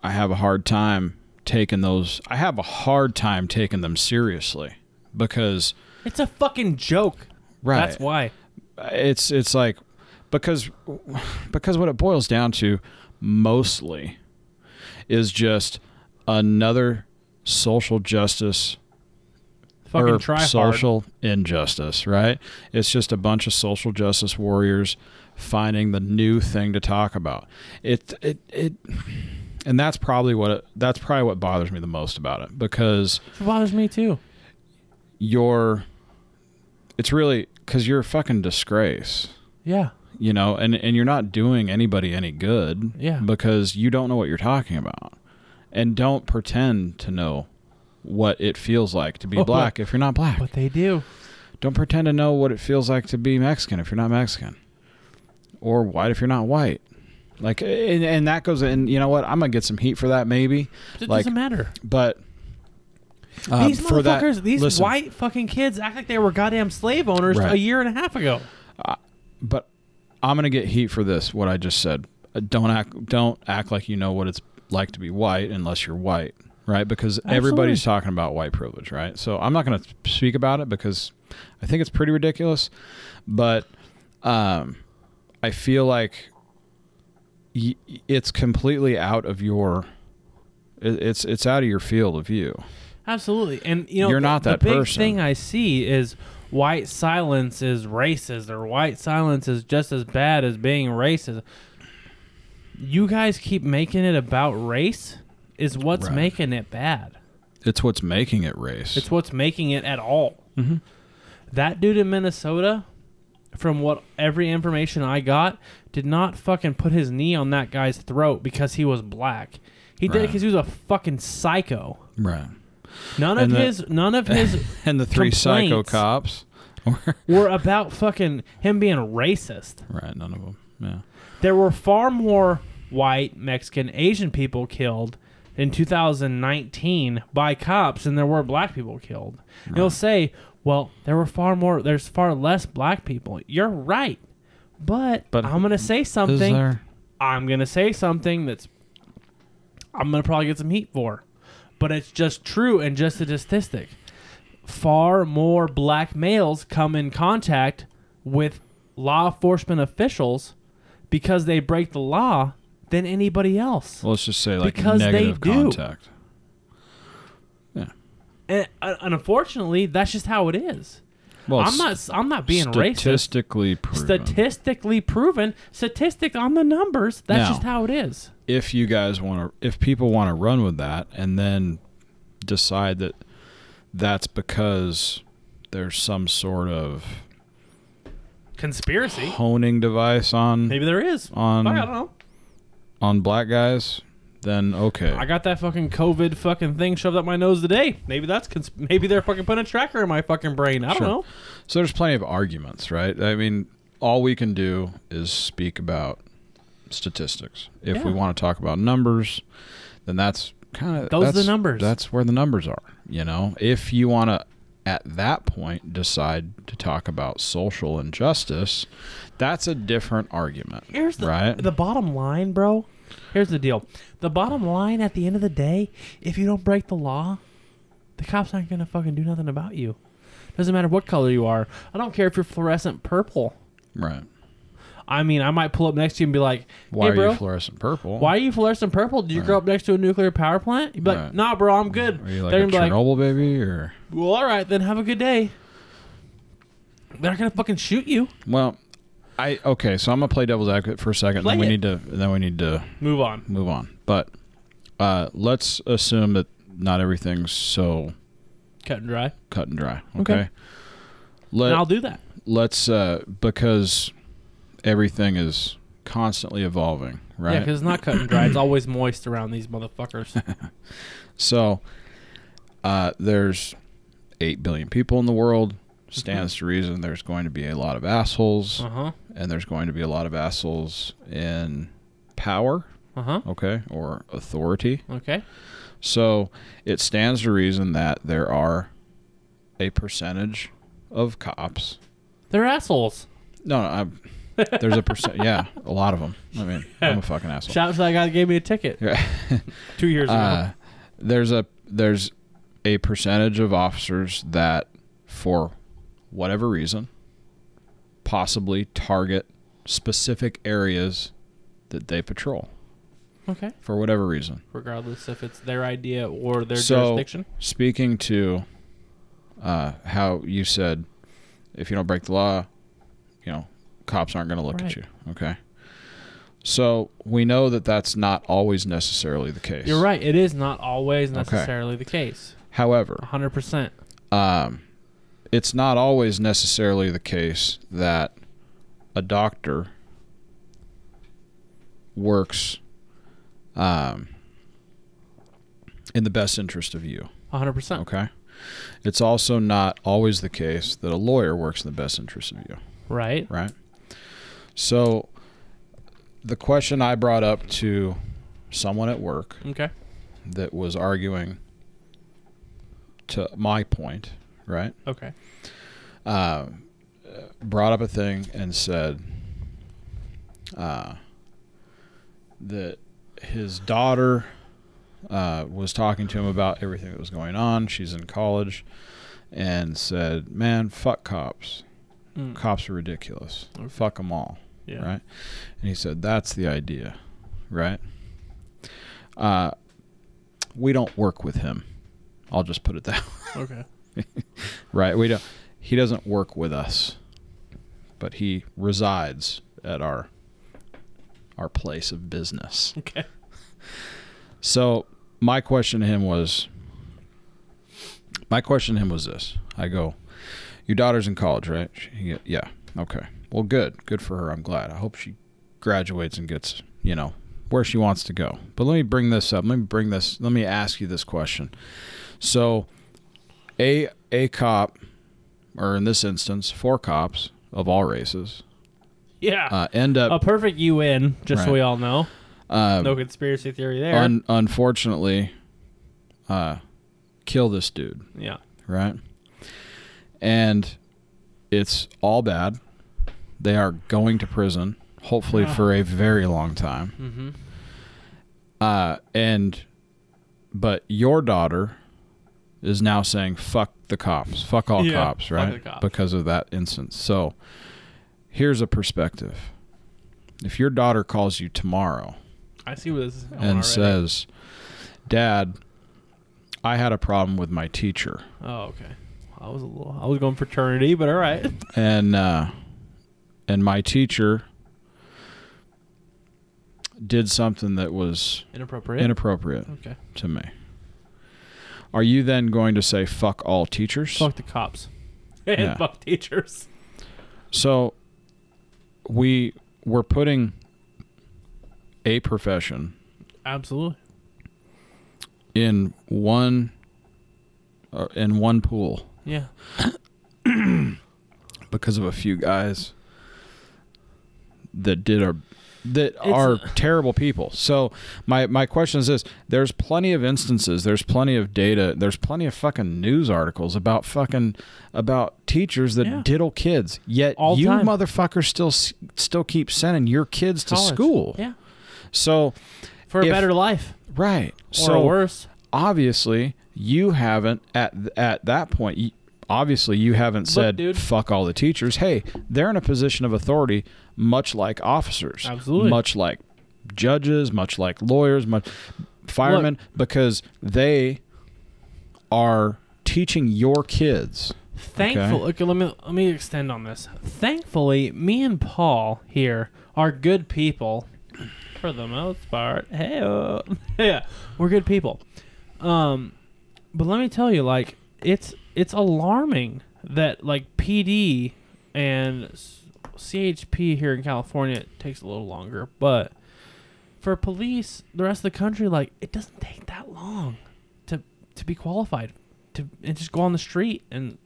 B: i have a hard time taking those i have a hard time taking them seriously because
C: it's a fucking joke.
B: right
C: That's why.
B: it's it's like because because what it boils down to mostly is just another social justice
C: Fucking try hard.
B: social injustice, right? It's just a bunch of social justice warriors finding the new thing to talk about. It it it and that's probably what it, that's probably what bothers me the most about it because
C: It bothers me too.
B: you're it's really cuz you're a fucking disgrace.
C: Yeah.
B: you know and and you're not doing anybody any good
C: Yeah.
B: because you don't know what you're talking about and don't pretend to know what it feels like to be
C: Oh,
B: black if you're not black
C: But they do.
B: don't pretend to know what it feels like to be mexican if you're not mexican or white if you're not white like and, and that goes and you know what i'm gonna get some heat for that maybe
C: It
B: Like,
C: doesn't matter.
B: but uh,
C: these
B: for that-
C: these
B: listen,
C: white fucking kids act like they were goddamn slave owners
B: Right.
C: a year and a half ago.
B: but I'm gonna get heat for this. What I just said. Uh, Don't act. Don't act like you know what it's like to be white unless you're white, right? Because everybody's talking about white privilege, right? So I'm not gonna speak about it because I think it's pretty ridiculous. But um, I feel like it's completely out of your. It's it's out of your field of view.
C: Absolutely. And you know,
B: You're
C: the-
B: not that
C: the big
B: person.
C: thing I see is white silence is racist or white silence is just as bad as being racist. You guys keep making it about race is what's
B: Right.
C: making it bad.
B: It's what's making it race.
C: It's what's making it at all.
B: Mhm.
C: That dude in Minnesota, from what every information I got, did not fucking put his knee on that guy's throat because he was black. He did it
B: Right.
C: because he was a fucking psycho.
B: right.
C: None of
B: And the-
C: his, none of his
B: And the three psycho
C: Complaints.
B: cops. were-
C: about fucking him being racist.
B: right. None of them. Yeah.
C: There were far more white, Mexican, Asian people killed in 2019 by cops than there were black people killed. You'll say, well, there were far more, there's far less black people. You're right. But,
B: But
C: I'm going to say something.
B: there?
C: I'm going to say something that's I'm going to probably get some heat for. But it's just true and just a statistic. Far more black males come in contact with law enforcement officials because they break the law than anybody else.
B: Well, let's just say like
C: Because they
B: negative
C: do.
B: contact.
C: And, uh, and unfortunately, that's just how it is.
B: Well,
C: I'm not I'm not being racist.
B: statistically proven.
C: Statistically proven, statistic on the numbers, that's
B: Now-
C: just how it is.
B: if you guys want to, if people want to run with that and then decide that that's because there's some sort of
C: Conspiracy.
B: honing device on
C: Maybe there is.
B: on
C: I don't know.
B: on black guys, then okay.
C: I got that fucking COVID fucking thing shoved up my nose today. Maybe that's cons- maybe they're fucking putting a tracker in my fucking brain. I don't
B: Sure.
C: know.
B: So there's plenty of arguments, right? I mean, all we can do is speak about statistics. If we
C: Yeah.
B: want to talk about numbers, then that's kind of
C: Those are the numbers.
B: That's where the numbers are. You know, if you want to at that point decide to talk about social injustice, that's a different argument.
C: Here's the
B: right.
C: the bottom line, bro. Here's the deal. The bottom line at the end of the day, if you don't break the law, the cops aren't gonna fucking do nothing about you. Doesn't matter what color you are. I don't care if you're fluorescent purple.
B: Right.
C: I mean, I might pull up next to you and be like,
B: Why are
C: bro,
B: you fluorescent purple?
C: why are you fluorescent purple? Did you grow up next to a nuclear power plant?" You'd be like,
B: Right.
C: "Nah, bro, I'm good."
B: Are you like
C: They're
B: a
C: gonna like,
B: Chernobyl baby or?
C: "Well, all right, then have a good day." They're not gonna fucking shoot you.
B: Well, I okay. So I'm gonna play devil's advocate for a second.
C: Play
B: then we
C: it.
B: need to. Then we need to
C: Move on.
B: move on. But uh, let's assume that not everything's so
C: Cut and dry.
B: cut and dry. Okay.
C: Okay.
B: Let,
C: and I'll do that.
B: let's uh, because everything is constantly evolving,
C: Yeah,
B: right?
C: because it's not cut and dry. It's always moist around these motherfuckers.
B: so uh, there's eight billion people in the world. Stands to reason there's going to be a lot of assholes,
C: Uh huh.
B: and there's going to be a lot of assholes in power,
C: Uh huh.
B: okay, or authority.
C: Okay.
B: So it stands to reason that there are a percentage of cops.
C: They're assholes.
B: No, no I'm, there's a percent. Yeah, a lot of them. I mean, I'm a fucking asshole.
C: Shout out to that guy that gave me a ticket two years ago.
B: Uh, there's a there's a percentage of officers that, for whatever reason, possibly target specific areas that they patrol
C: okay.
B: for whatever reason.
C: Regardless if it's their idea or their
B: So-
C: jurisdiction.
B: Speaking to uh, how you said, if you don't break the law, you know, cops aren't going to look
C: Right.
B: at you. Okay. So we know that that's not always necessarily the case.
C: You're right. It is not always
B: Okay.
C: necessarily the case.
B: However,
C: 100%.
B: um, it's not always necessarily the case that a doctor works um, in the best interest of you.
C: 100%.
B: Okay. It's also not always the case that a lawyer works in the best interest of you,
C: Right?
B: right? So, the question I brought up to someone at work
C: Okay.
B: that was arguing to my point, right?
C: Okay.
B: uh, brought up a thing and said uh, that his daughter uh, was talking to him about everything that was going on. She's in college and said, Man, fuck cops.
C: Mm.
B: Cops are ridiculous.
C: Okay.
B: Fuck them all.
C: Yeah.
B: Right? And he said, That's the idea. Right? Uh, we don't work with him. I'll just put it that
C: Okay.
B: Right. We don't. He doesn't work with us, but he resides at our our place of business.
C: Okay.
B: So my question to him was. My question to him was this: I go, your daughter's in college, right? She, yeah. Okay. Well, good. Good for her. I'm glad. I hope she graduates and gets, you know, where she wants to go. But let me bring this up. Let me bring this. Let me ask you this question. So, a a cop, or in this instance, four cops of all races,
C: Yeah.
B: uh, end up a
C: perfect UN, just so we all know.
B: Uh,
C: No conspiracy theory there.
B: un- unfortunately, uh, kill this dude.
C: yeah.
B: right? And it's all bad. They are going to prison, hopefully
C: Ah.
B: for a very long time.
C: Mm-hmm.
B: Uh, and but your daughter is now saying "fuck the cops, fuck all
C: Yeah,
B: cops," right?
C: cops.
B: Because of that instance. So here's a perspective: if your daughter calls you tomorrow
C: I see where this is
B: and
C: already.
B: says, "Dad," I had a problem with my teacher.
C: "Oh, okay." I was a little. I was going fraternity, but all right.
B: and uh, and my teacher did something that was
C: Inappropriate.
B: inappropriate
C: okay.
B: to me. Are you then going to say fuck all teachers?
C: Fuck the cops. and
B: Yeah.
C: fuck teachers.
B: So we we're putting a profession
C: Absolutely.
B: in one uh, in one pool
C: Yeah.
B: because of a few guys that did a that
C: It's-
B: are terrible people. So my my question is this: There's plenty of instances. There's plenty of data. There's plenty of fucking news articles about fucking about teachers that
C: Yeah.
B: diddle kids. Yet
C: All
B: you
C: time.
B: motherfuckers still still keep sending your kids to school.
C: Yeah.
B: So
C: for a
B: If-
C: better life
B: right.
C: or
B: so
C: worse.
B: obviously you haven't at at that point. You, obviously you haven't said
C: dude.
B: fuck all the teachers. Hey, they're in a position of authority, much like officers,
C: Absolutely.
B: much like judges, much like lawyers, much firemen, because they are teaching your kids.
C: Thankful. Okay. let me let me extend on this. Thankfully, me and Paul here are good people, for the most part. Hey, yeah, we're good people. Um, but let me tell you, like, it's it's alarming that like PD and CHP here in California it takes a little longer, but for police, the rest of the country, like, it doesn't take that long to to be qualified to and just go on the street and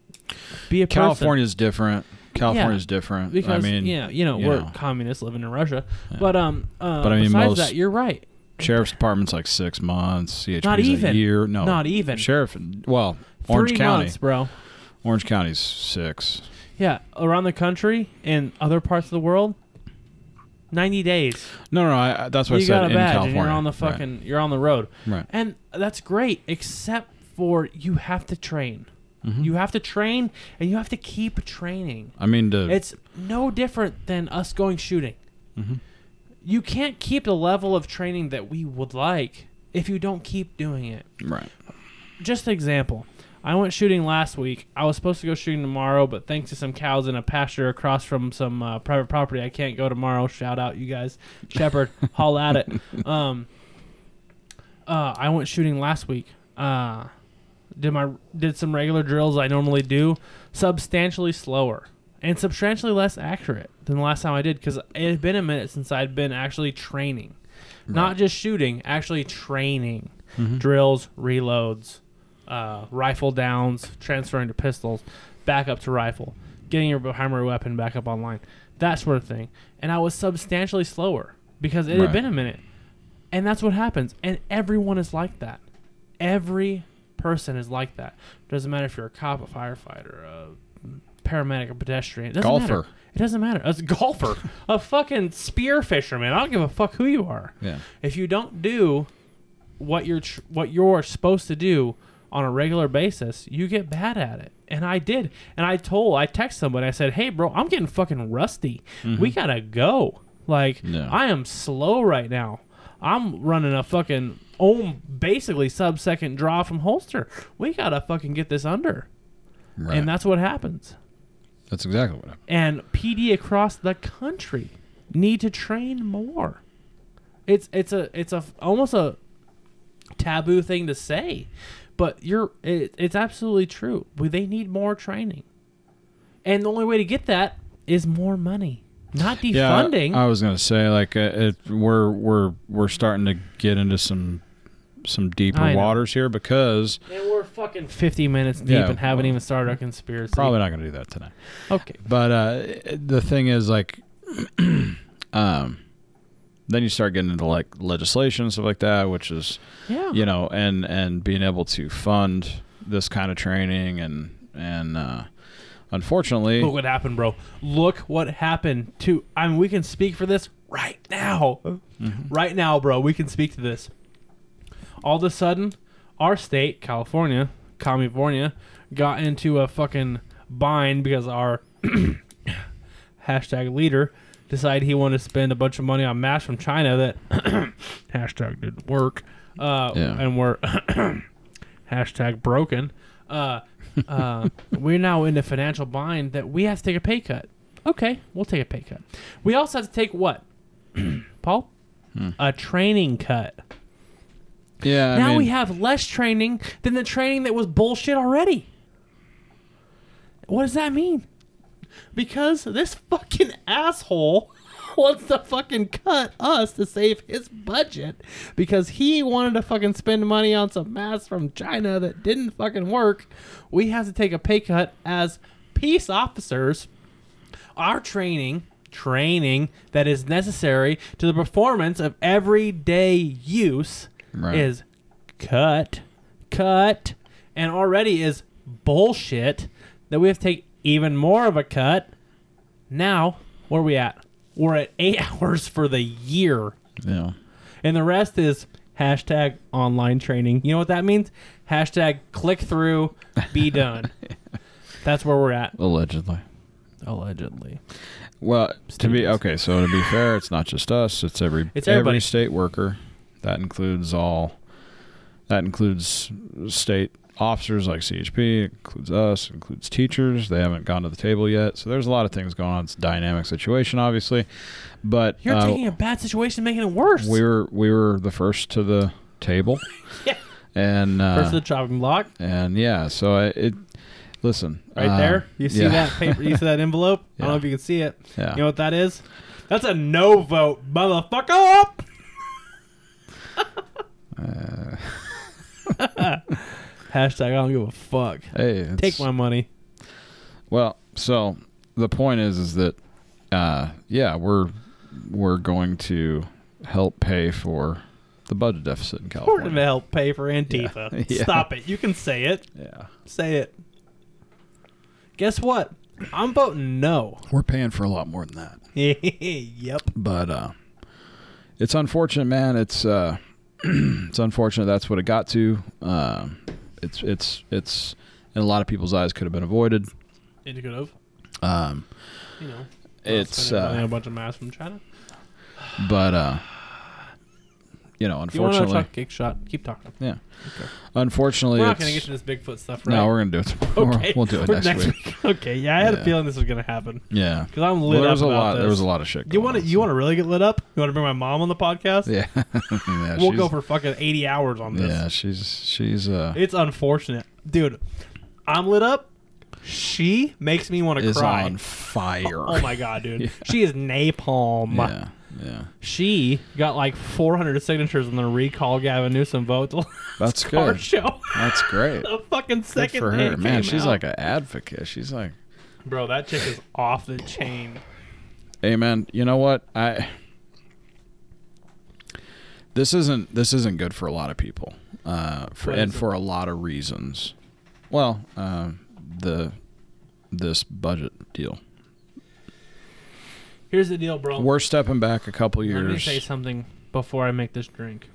C: be a person.
B: California's different. California California's different.
C: because
B: I mean,
C: yeah, you know
B: you
C: we're
B: know.
C: communists living in Russia,
B: Yeah.
C: but um, uh,
B: But I mean,
C: besides
B: most-
C: that, you're right.
B: Sheriff's department's like six months. CHP's
C: Not even.
B: a year. No,
C: Not even.
B: Sheriff. Well, Orange
C: Three
B: County.
C: months, bro.
B: Orange County's six.
C: Yeah, around the country and other parts of the world, ninety days.
B: No, no, I, I- that's what
C: you
B: I said
C: got a badge
B: California.
C: and you're on the
B: Right.
C: fucking, you're on the road,
B: Right.
C: and that's great. Except for you have to train.
B: Mhm.
C: You have to train, and you have to keep training.
B: I mean, to,
C: It's no different than us going shooting.
B: Mhm.
C: You can't keep the level of training that we would like if you don't keep doing it.
B: right.
C: Just an example. I went shooting last week. I was supposed to go shooting tomorrow, but thanks to some cows in a pasture across from some uh, private property, I can't go tomorrow. Shout out, you guys. Shepherd, haul at it. Um, uh, I went shooting last week. Uh, did my did some regular drills I normally do, substantially slower and substantially less accurate than the last time I did because it had been a minute since I'd been actually training, not just shooting, actually training
B: Mhm.
C: drills, reloads, uh, rifle downs, transferring to pistols, back up to rifle, getting your primary weapon back up online, that sort of thing. And I was substantially slower because it had been a minute. And that's what happens. And everyone is like that. Every person is like that. Doesn't matter if you're a cop, a firefighter, a paramedic, a pedestrian. It doesn't
B: Golfer.
C: matter. It doesn't matter. A golfer, a fucking spear fisherman. I don't give a fuck who you are
B: Yeah.
C: if you don't do what you're tr- what you're supposed to do on a regular basis, you get bad at it. And I did. And I told, I texted somebody. I said, "Hey, bro, I'm getting fucking rusty. Mm-hmm. We gotta go. Like,
B: Yeah.
C: I am slow right now. I'm running a fucking ohm, basically sub second draw from holster. We gotta fucking get this under."
B: Right.
C: And that's what happens.
B: That's exactly what happened.
C: And PD across the country need to train more. It's it's a it's a almost a taboo thing to say, but you're it, it's absolutely true. We- They need more training, and the only way to get that is more money, not defunding.
B: Yeah, I was gonna say like uh, it, we're we're we're starting to get into some some deeper
C: I know.
B: waters here because
C: and we're fucking fifty minutes deep
B: Yeah,
C: and haven't
B: well,
C: even started our conspiracy.
B: probably not gonna do that tonight.
C: okay.
B: But uh, the thing is, like, um, then you start getting into like legislation and stuff like that, which is,
C: Yeah.
B: you know, and and being able to fund this kind of training and and uh, unfortunately,
C: Look what happened, bro. Look what happened to. I mean, we can speak for this right now. Right now, bro. We can speak to this. All of a sudden, our state, California, California, got into a fucking bind because our hashtag leader decided he wanted to spend a bunch of money on masks from China that hashtag didn't work. Uh,
B: Yeah.
C: And we're hashtag broken. Uh, uh, we're now in a financial bind that we have to take a pay cut. Okay, we'll take a pay cut. We also have to take what, Paul?
B: Hmm.
C: A training cut.
B: Yeah, I
C: now
B: mean,
C: we have less training than the training that was bullshit already. What does that mean? Because this fucking asshole wants to fucking cut us to save his budget because he wanted to fucking spend money on some masks from China that didn't fucking work. We have to take a pay cut as peace officers. Our training, training that is necessary to the performance of everyday use
B: Right.
C: is cut, cut, and already is bullshit that we have to take even more of a cut. Now, where are we at? We're at eight hours for the year.
B: yeah.
C: and the rest is hashtag online training. You know what that means? Hashtag click through, be done. That's where we're at.
B: Allegedly.
C: Allegedly.
B: Well, to be okay, so to be fair, it's not just us; it's every
C: It's
B: every state worker. That includes all. That includes state officers like CHP. Includes us. Includes teachers. They haven't gone to the table yet, so there's a lot of things going on. It's a dynamic situation, obviously, but
C: You're
B: uh,
C: taking a bad situation, and making it worse.
B: we were we were the first to the table,
C: Yeah.
B: and uh,
C: First to the chopping block,
B: and yeah, so I, it. Listen,
C: right
B: uh,
C: there. You see
B: yeah.
C: that paper? You see that envelope? I don't know if you can see it.
B: Yeah.
C: You know what that is? That's a no vote, motherfucker.
B: Uh,
C: Hashtag I don't give a fuck.
B: hey,
C: Take my money.
B: Well, so the point is, is that, uh, yeah, we're we're going to help pay for the budget deficit in California.
C: We're
B: California.
C: gonna help pay for Antifa.
B: Yeah.
C: Stop it. You can say it.
B: Yeah,
C: Say it. Guess what? I'm voting no.
B: we're paying for a lot more than that.
C: yep.
B: But uh, it's unfortunate, man. It's uh, it's unfortunate. That's what it got to. Um, it's it's it's in a lot of people's eyes could have been avoided.
C: It could have.
B: Um,
C: You know.
B: it's
C: spending money on
B: uh,
C: a bunch of masks from China.
B: but uh, you know, unfortunately.
C: You want to talk gig shot? Keep talking.
B: yeah.
C: Okay.
B: Unfortunately,
C: We're not gonna get to this Bigfoot stuff, right?
B: No, we're gonna do it tomorrow.
C: okay.
B: We'll do it
C: We're
B: next, week.
C: Okay. Yeah, I had a feeling this was gonna happen
B: Yeah.
C: because I'm lit
B: Well, there
C: up
B: was a
C: about
B: lot.
C: this.
B: There was a lot of shit.
C: You want to? You
B: so-
C: want to really get lit up? You want to bring my mom on the podcast?
B: Yeah. yeah
C: we'll go for fucking 80 hours on this.
B: Yeah, she's she's uh
C: It's unfortunate, dude. I'm lit up. She makes me want to cry.
B: on fire.
C: Oh my god, dude.
B: Yeah.
C: She is napalm.
B: Yeah. Yeah.
C: She got like 400 signatures on the recall Gavin Newsom vote.
B: That's good.
C: show.
B: That's great.
C: the fucking
B: Good
C: second
B: for her. Man, she's
C: out.
B: like an advocate. She's like,
C: bro. That chick is off the chain.
B: "Hey man, you know what? I This isn't this isn't good for a lot of people. Uh for and for a lot of reasons. Well, um the this budget deal.
C: Here's the deal, bro.
B: We're stepping back a couple years.
C: Let me say something before I make this drink.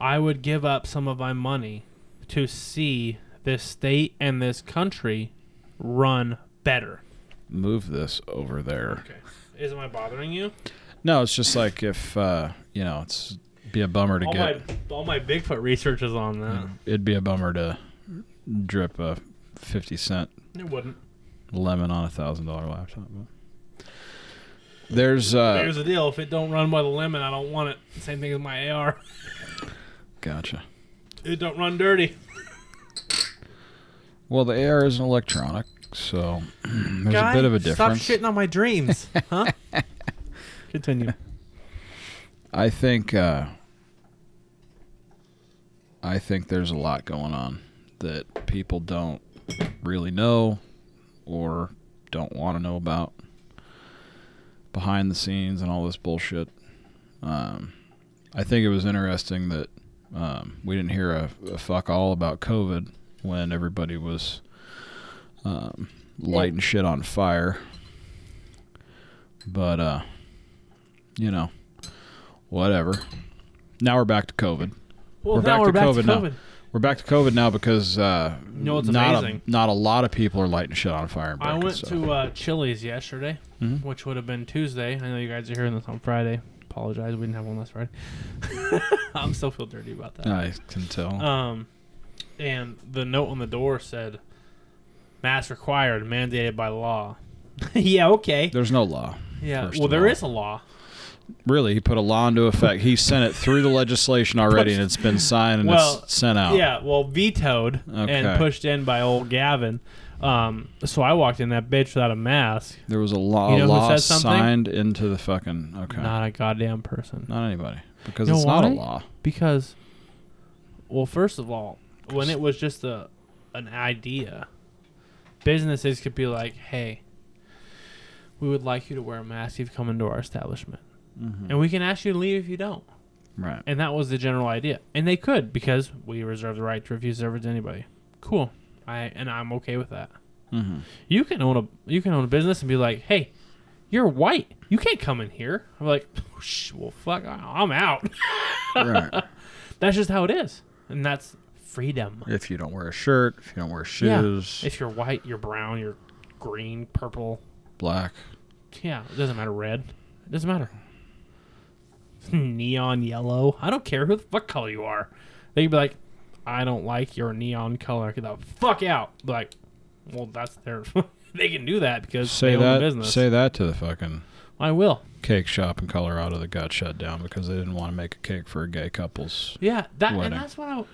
C: I would give up some of my money to see this state and this country run better.
B: Move this over there.
C: Okay. Isn't I bothering you?
B: No, it's just like if uh, you know, it's be a bummer to
C: All
B: get.
C: my all my Bigfoot research is on that.
B: It'd be a bummer to drip a fifty cent
C: It wouldn't.
B: lemon on a thousand dollar laptop. But there's uh,
C: Here's the deal: if it don't run by the limit, I don't want it. Same thing as my AR.
B: gotcha.
C: It don't run dirty.
B: Well, the AR is an electronic, so there's
C: Guy,
B: a bit of a difference.
C: Stop shitting on my dreams, huh? Continue.
B: I think uh, I think there's a lot going on that people don't really know or don't want to know about behind the scenes and all this bullshit. Um, I think it was interesting that um, we didn't hear a, a fuck all about COVID when everybody was um, lighting shit on fire. But uh, you know, whatever. Now we're back to COVID.
C: Well,
B: We're
C: now
B: back
C: we're
B: to
C: back
B: COVID
C: to
B: now. We're back to COVID now because uh,
C: know what's
B: not
C: amazing?
B: A, not a lot of people are lighting shit on fire.
C: I went
B: stuff.
C: to uh, Chili's yesterday,
B: Mhm.
C: which would have been Tuesday. I know you guys are hearing this on Friday. Apologize, we didn't have one last Friday. I'm still feel dirty about that.
B: I can tell.
C: Um, and the note on the door said, "Mask required, mandated by law." yeah, okay.
B: There's no law.
C: Yeah, well, there
B: all.
C: is a law.
B: Really, he put a law into effect. He sent it through the legislation already, and it's been signed and
C: Well,
B: it's sent out.
C: Yeah, well, vetoed
B: Okay.
C: and pushed in by old Gavin. Um, so I walked in that bitch without a mask.
B: There was a law,
C: You know
B: law signed into the fucking okay. Not,
C: a goddamn person.
B: Not anybody because
C: You know
B: it's not a law.
C: Because, well, first of all, when it was just a an idea, businesses could be like, "Hey, we would like you to wear a mask if you come into our establishment,
B: Mhm.
C: and we can ask you to leave if you don't."
B: Right.
C: And that was the general idea, and they could because we reserve the right to refuse service to anybody. Cool, I and I'm okay with that.
B: Mm-hmm.
C: You can own a you can own a business and be like, "Hey, you're white. You can't come in here. I'm like, Shh, well, fuck, I'm out.
B: right.
C: that's just how it is, and that's freedom.
B: If you don't wear a shirt, if you don't wear
C: Yeah.
B: shoes,
C: If you're white, you're brown, you're green, purple.
B: black.
C: Yeah, it doesn't matter. Red, it doesn't matter. neon yellow. I don't care who the fuck color you are. They'd be like, I don't like your neon color. Get the fuck out. Be Like, well, that's their. they can do that because
B: Say
C: they own
B: that.
C: the business.
B: Say that to the fucking
C: I will.
B: cake shop in Colorado that got shut down because they didn't want to make a cake for a gay couple's.
C: Yeah, that
B: Wedding.
C: and that's what I.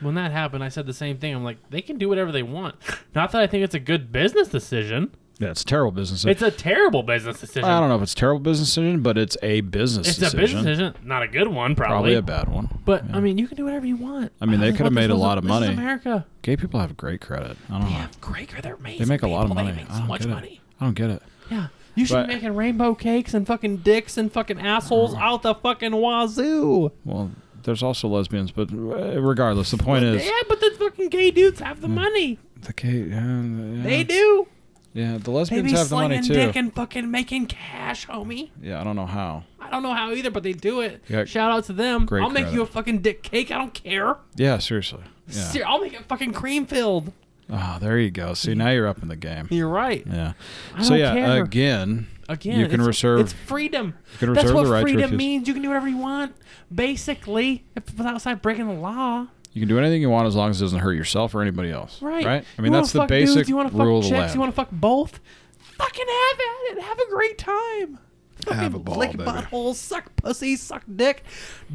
C: When that happened, I said the same thing. I'm like, they can do whatever they want. Not that I think it's a good business decision.
B: Yeah, it's a terrible business.
C: It's a terrible business decision.
B: I don't know if it's a terrible business decision, but it's a business
C: it's
B: decision.
C: a business decision, not a good one,
B: Probably
C: probably.
B: a bad one.
C: but
B: Yeah.
C: I mean, you can do whatever you want.
B: I mean, they could have made a lot of money.
C: America.
B: Gay people have great credit. I don't
C: They
B: know.
C: have great. credit. They're amazing.
B: They make a lot of money.
C: They make
B: I
C: so
B: don't
C: much
B: get it.
C: money.
B: I don't get it.
C: Yeah. You should
B: But-
C: be making rainbow cakes and fucking dicks and fucking assholes out the fucking wazoo.
B: Well, there's also lesbians, but uh, regardless, the point is
C: yeah, but the fucking gay dudes have the money.
B: the gay. Yeah, yeah,
C: They do.
B: Yeah, the lesbians
C: be
B: have the money
C: slinging
B: too.
C: dick and fucking making cash, homie.
B: yeah, I don't know how.
C: I don't know how either, but they do it.
B: Yeah.
C: Shout out to them.
B: Great
C: I'll make you a fucking dick cake. I don't care.
B: Yeah, seriously. Yeah.
C: Ser- I'll make it fucking cream filled.
B: Ah, there you go. See, now you're up in the game.
C: You're right.
B: Yeah.
C: I
B: so
C: don't
B: yeah,
C: care.
B: again,
C: Again,
B: you can
C: it's,
B: reserve.
C: It's freedom.
B: you can
C: That's
B: reserve
C: what
B: the right to
C: freedom
B: refuse.
C: means. You can do whatever you want, basically, if without outside breaking the law.
B: You can do anything you want as long as it doesn't hurt yourself or anybody else.
C: Right.
B: Right. I mean,
C: wanna
B: that's the
C: fuck
B: basic
C: dudes, you wanna fuck
B: rule of the
C: chicks,
B: land.
C: You want to fuck both? Fucking have at it. Have a great time. Fucking
B: Have a ball,
C: lick
B: baby.
C: buttholes, suck pussy, suck dick.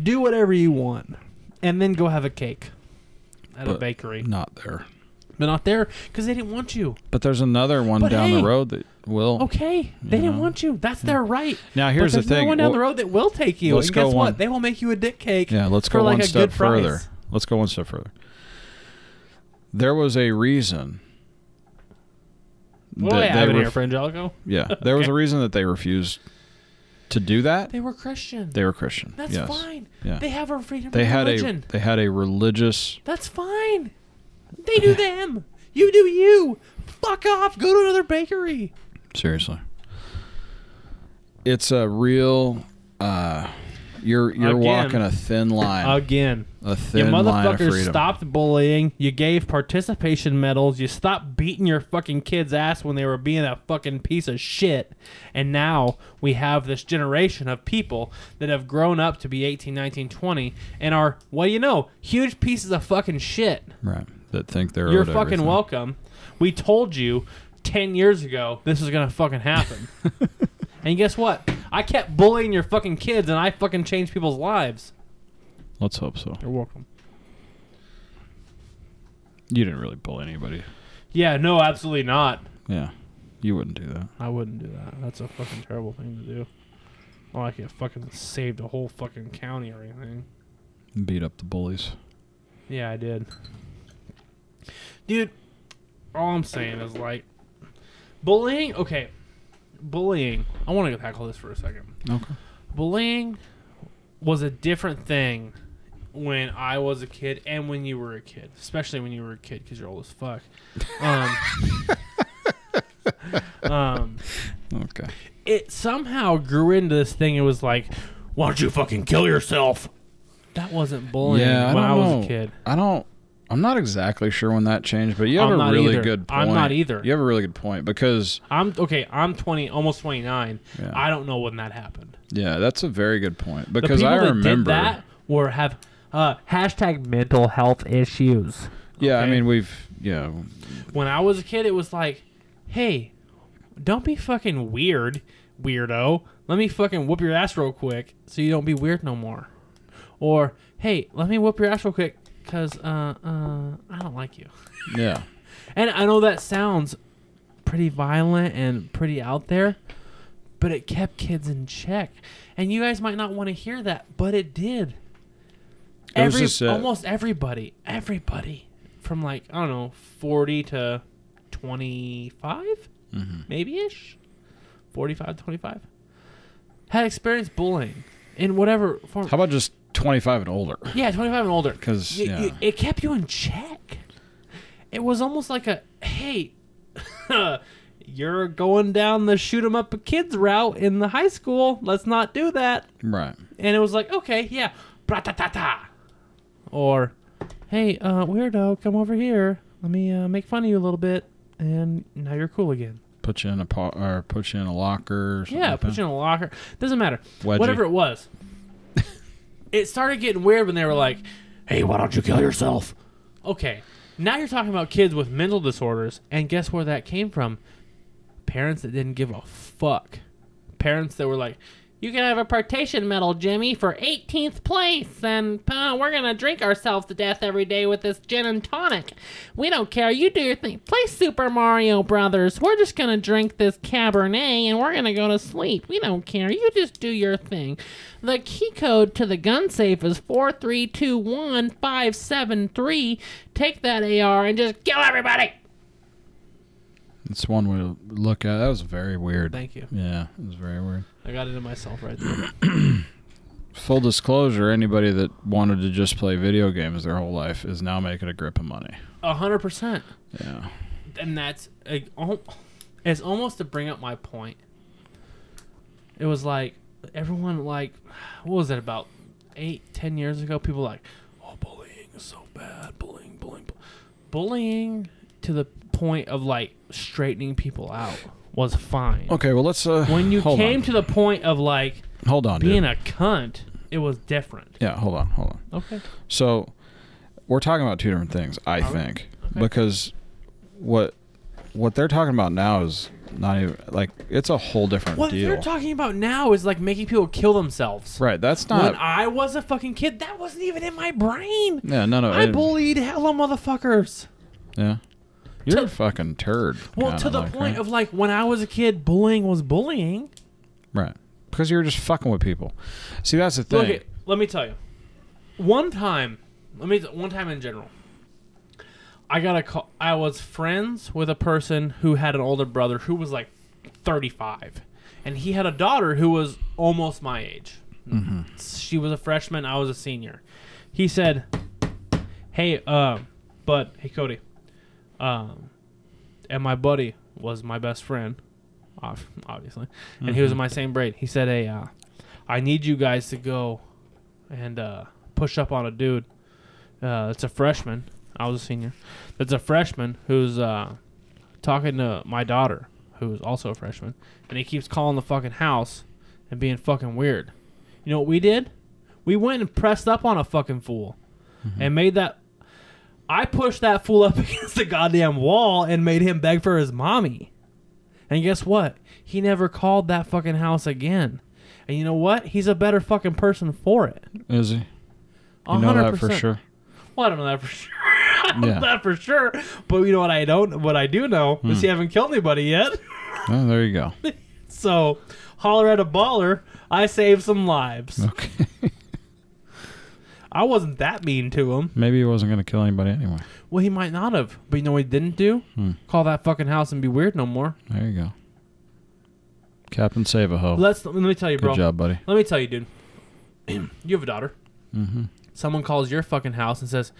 C: Do whatever you want. And then go have a cake at a
B: But-
C: bakery.
B: Not there.
C: But not there because they didn't want you.
B: But there's another one
C: But
B: down
C: hey.
B: the road that will.
C: Okay, they didn't
B: know?
C: want you. That's their right.
B: Now here's
C: but
B: the
C: there's no
B: thing.
C: one down
B: Well-
C: the road that will take you.
B: let's
C: and
B: go
C: guess
B: one-
C: what? They will make you a dick cake.
B: Yeah, let's
C: for
B: go
C: like
B: one
C: a
B: step
C: good price.
B: Let's go one step further. There was a reason.
C: What
B: that they
C: here,
B: ref-
C: for Angelico?
B: Yeah, there was a reason that they refused to do that.
C: They were Christian.
B: They were Christian.
C: That's
B: yes.
C: fine.
B: Yeah.
C: They have a freedom
B: They
C: of
B: had
C: religion.
B: a they had a religious.
C: That's fine. They do them. You do you. Fuck off. Go to another bakery.
B: Seriously, it's a real. uh You're you're
C: Again.
B: walking a thin line.
C: Again.
B: a
C: You
B: thin line of
C: motherfuckers
B: freedom.
C: stopped bullying. You gave participation medals. You stopped beating your fucking kids' ass when they were being a fucking piece of shit. And now we have this generation of people that have grown up to be 18, 19, 20 and are, what do you know, huge pieces of fucking shit.
B: Right. That think they're.
C: You're
B: owed
C: fucking
B: everything.
C: welcome. We told you 10 years ago this is going to fucking happen. and guess what? I kept bullying your fucking kids and I fucking changed people's lives.
B: Let's hope so.
C: You're welcome.
B: You didn't really bully anybody.
C: Yeah, no, absolutely not.
B: Yeah. You wouldn't do that.
C: I wouldn't do that. That's a fucking terrible thing to do. Well, I could fucking saved a whole fucking county or anything.
B: Beat up the bullies.
C: Yeah, I did. Dude, all I'm saying is like bullying. Okay, bullying. I want to go tackle this for a second.
B: Okay.
C: Bullying was a different thing when I was a kid and when you were a kid, especially when you were a kid because you're old as fuck. Um, um,
B: Okay.
C: it somehow grew into this thing. It was like, why don't you fucking kill yourself? That wasn't bullying
B: Yeah, I
C: when I was
B: know.
C: a kid.
B: I don't. I'm not exactly sure when that changed, but you have
C: I'm
B: a really
C: either.
B: good point.
C: I'm not either.
B: You have a really good point because
C: I'm okay. I'm 20, almost 29.
B: Yeah.
C: I don't know when that happened.
B: yeah, that's a very good point because I remember.
C: that were have uh, hashtag mental health issues.
B: yeah, I mean we've yeah
C: When I was a kid, it was like, hey, don't be fucking weird, weirdo. Let me fucking whoop your ass real quick so you don't be weird no more. Or hey, let me whoop your ass real quick because uh, uh, I don't like you.
B: yeah
C: And I know that sounds pretty violent and pretty out there, but it kept kids in check. And you guys might not want to hear that, but it did.
B: It
C: Every,
B: just, uh,
C: almost everybody, everybody from like, I don't know, 40 to 25,
B: hmm
C: maybe ish, 45 to 25, had experienced bullying in whatever form.
B: How about just 25 and older?
C: Yeah, 25 and older.
B: 'Cause,
C: Y-
B: yeah.
C: y- it kept you in check. It was almost like a, hey, you're going down the shoot 'em up kids route in the high school. Let's not do that.
B: Right.
C: And it was like, okay, yeah, bra-ta-ta-ta. Or, hey, uh, weirdo, come over here. Let me uh, make fun of you a little bit, and now you're cool again.
B: Put you in a po- or put you in a locker. Or something
C: Yeah,
B: like
C: put
B: that.
C: you in a locker. Doesn't matter.
B: Wedgie.
C: Whatever it was. It started getting weird when they were like, hey, why don't you kill yourself? Okay, now you're talking about kids with mental disorders, and guess where that came from? Parents that didn't give a fuck. Parents that were like, you can have a partition medal, Jimmy, for 18th place, and uh, we're gonna drink ourselves to death every day with this gin and tonic. We don't care. You do your thing. Play Super Mario Brothers. We're just gonna drink this Cabernet and we're gonna go to sleep. We don't care. You just do your thing. The key code to the gun safe is four three two one five seven three. Take that AR and just kill everybody.
B: It's one way to look at. That was very weird.
C: Thank you.
B: Yeah, it was very weird.
C: I got into myself right there.
B: Full disclosure: anybody that wanted to just play video games their whole life is now making a grip of money.
C: A hundred percent.
B: Yeah.
C: and that's it's almost to bring up my point. It was like everyone like, what was it about eight, ten years ago? People were like, oh, bullying is so bad, bullying, bullying, bu-" bullying to the point of like straightening people out was fine.
B: Okay. Well, let's. Uh,
C: When you
B: hold
C: came
B: on.
C: to the point of like
B: hold on,
C: being
B: dude.
C: a cunt, it was different.
B: yeah. Hold on. Hold on.
C: Okay.
B: So, we're talking about two different things, I think,
C: Okay.
B: because what what they're talking about now is not even like it's a whole different
C: What
B: deal.
C: What they're talking about now is like making people kill themselves.
B: right. That's not. when.
C: I was a fucking kid, that wasn't even in my brain.
B: yeah. No. No.
C: I
B: it-
C: bullied hella motherfuckers.
B: Yeah. You're
C: To-
B: a fucking turd.
C: Well, to the
B: like,
C: point
B: right?
C: of like when I was a kid, bullying was bullying.
B: right because you were just fucking with people. See, that's the thing.
C: Look, at, let me tell you. One time, let me one time in general. I got a call. I was friends with a person who had an older brother who was like 35, and he had a daughter who was almost my age. She was a freshman. I was a senior. He said, "Hey, uh, bud. Hey, Cody. Um, and my buddy was my best friend, ob- obviously, and he was in my same grade. He said, "Hey, uh, I need you guys to go and uh, push up on a dude. Uh, it's a freshman. I was a senior. It's a freshman who's uh, talking to my daughter, who's also a freshman, and he keeps calling the fucking house and being fucking weird. You know what we did? We went and pressed up on a fucking fool and made that. I pushed that fool up against the goddamn wall and made him beg for his mommy. And guess what? He never called that fucking house again. And you know what? He's a better fucking person for it.
B: Is he?
C: A
B: You know
C: hundred
B: that for
C: percent.
B: sure.
C: Well, I don't know that for sure. I don't know
B: Yeah.
C: that for sure. But you know what I don't? What I do know is
B: Hmm.
C: he haven't killed anybody yet.
B: Oh, there you go.
C: So, holler at a baller. I saved some lives.
B: Okay.
C: I wasn't that mean to him.
B: Maybe he wasn't going to kill anybody anyway.
C: Well, he might not have. But you know what he didn't do?
B: Hmm.
C: Call that fucking house and be weird no more.
B: There you go. Captain Save a Ho.
C: Let's let me tell you,
B: Good
C: bro.
B: Good job, buddy.
C: Let me tell you, dude. you have a daughter.
B: Mm-hmm.
C: Someone calls your fucking house and says,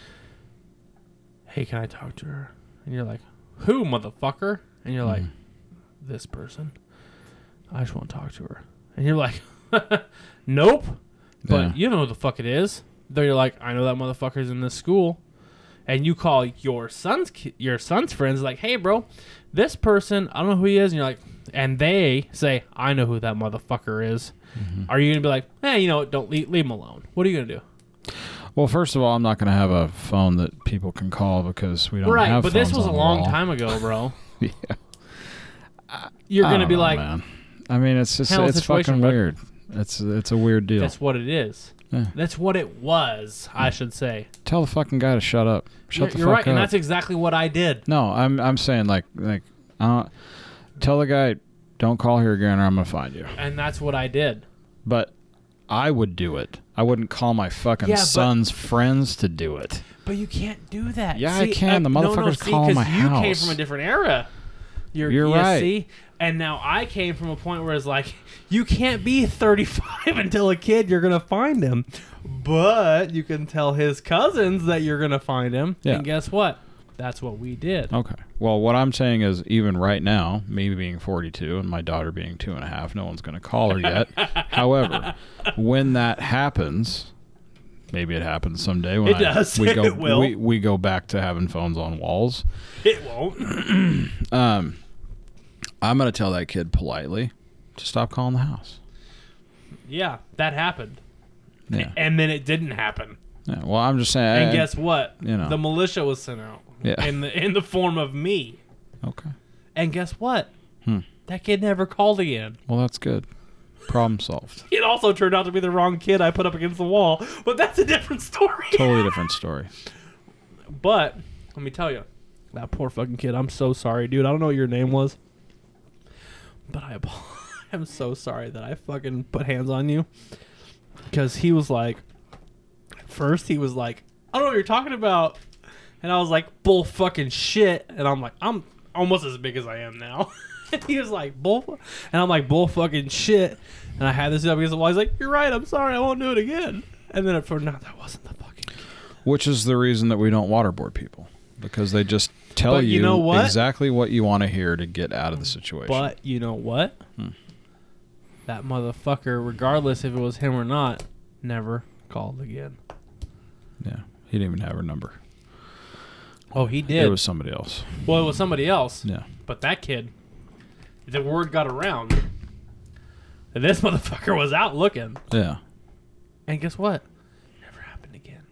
C: "Hey, can I talk to her?" And you're like, "Who, motherfucker?" And you're like,
B: Mm-hmm.
C: "This person. I just want to talk to her." And you're like, "Nope." But
B: Yeah.
C: you know who the fuck it is. Then you're like, "I know that motherfucker's in this school." And you call your son's ki- your son's friends like, "Hey, bro, this person, I don't know who he is." And you're like, and they say, "I know who that motherfucker is."
B: Mm-hmm.
C: Are you gonna be like, "Hey, you know, what, don't leave, leave him alone"? What are you gonna do?
B: Well, first of all, I'm not going to have a phone that people can call because we don't
C: right,
B: have Right,
C: but this was a long
B: wall.
C: time ago, bro.
B: yeah.
C: You're
B: I
C: gonna be
B: know,
C: like,
B: man. I mean, it's just it's fucking weird. It's it's a weird deal.
C: that's what it is.
B: Yeah.
C: That's what it was, I should say.
B: Tell the fucking guy to shut up. Shut
C: you're
B: the
C: you're
B: fuck
C: right,
B: up.
C: and that's exactly what I did.
B: no, I'm I'm saying like like uh, tell the guy don't call here again or I'm gonna find you.
C: And that's what I did.
B: But I would do it. I wouldn't call my fucking
C: Yeah,
B: son's friends to do it.
C: But you can't do that.
B: Yeah, I
C: See,
B: can. The
C: uh, no, no,
B: motherfucker's
C: see,
B: calling
C: 'cause
B: my
C: you came from a different era. You're,
B: You're right.
C: See? And now I came from a point where it's like, you can't be 35 until a kid, you're going to find him. But you can tell his cousins that you're going to find him.
B: Yeah.
C: And guess what? That's what we did.
B: Okay. Well, what I'm saying is, even right now, me being 42 and my daughter being two and a half, no one's going to call her yet. However, when that happens, maybe it happens someday. When
C: It
B: I-
C: does.
B: We go,
C: It will.
B: We, we go back to having phones on walls.
C: It won't.
B: Um, I'm going to tell that kid politely to stop calling the house.
C: yeah, that happened.
B: Yeah.
C: And then it didn't happen.
B: yeah. Well, I'm just saying.
C: And
B: I-
C: guess what?
B: you know.
C: The militia was sent out.
B: Yeah.
C: In the in the form of me.
B: Okay.
C: And guess what?
B: Hmm.
C: That kid never called again.
B: Well, that's good. Problem solved.
C: It also turned out to be the wrong kid I put up against the wall, but that's a different story.
B: Totally different story.
C: But let me tell you, that poor fucking kid. I'm so sorry, dude. I don't know what your name was, but I am so sorry that I fucking put hands on you because he was like, first he was like, I don't know what you're talking about, and I was like, bull fucking shit, and I'm like, I'm almost as big as I am now. and he was like, bull, and I'm like, bull fucking shit, and I had this up against the wall. He's like, you're right. I'm sorry. I won't do it again. And then turned out that wasn't the fucking.
B: Which is the reason that we don't waterboard people because they just tell
C: But you
B: you,
C: know what?
B: exactly what you want to hear to get out of the situation.
C: But you know what?
B: Hmm.
C: That motherfucker, regardless if it was him or not, never called again.
B: yeah, he didn't even have her number.
C: Oh, he did.
B: It was somebody else.
C: well, it was somebody else.
B: Yeah.
C: But that kid, the word got around. that This motherfucker was out looking.
B: Yeah.
C: And guess what? Never happened again.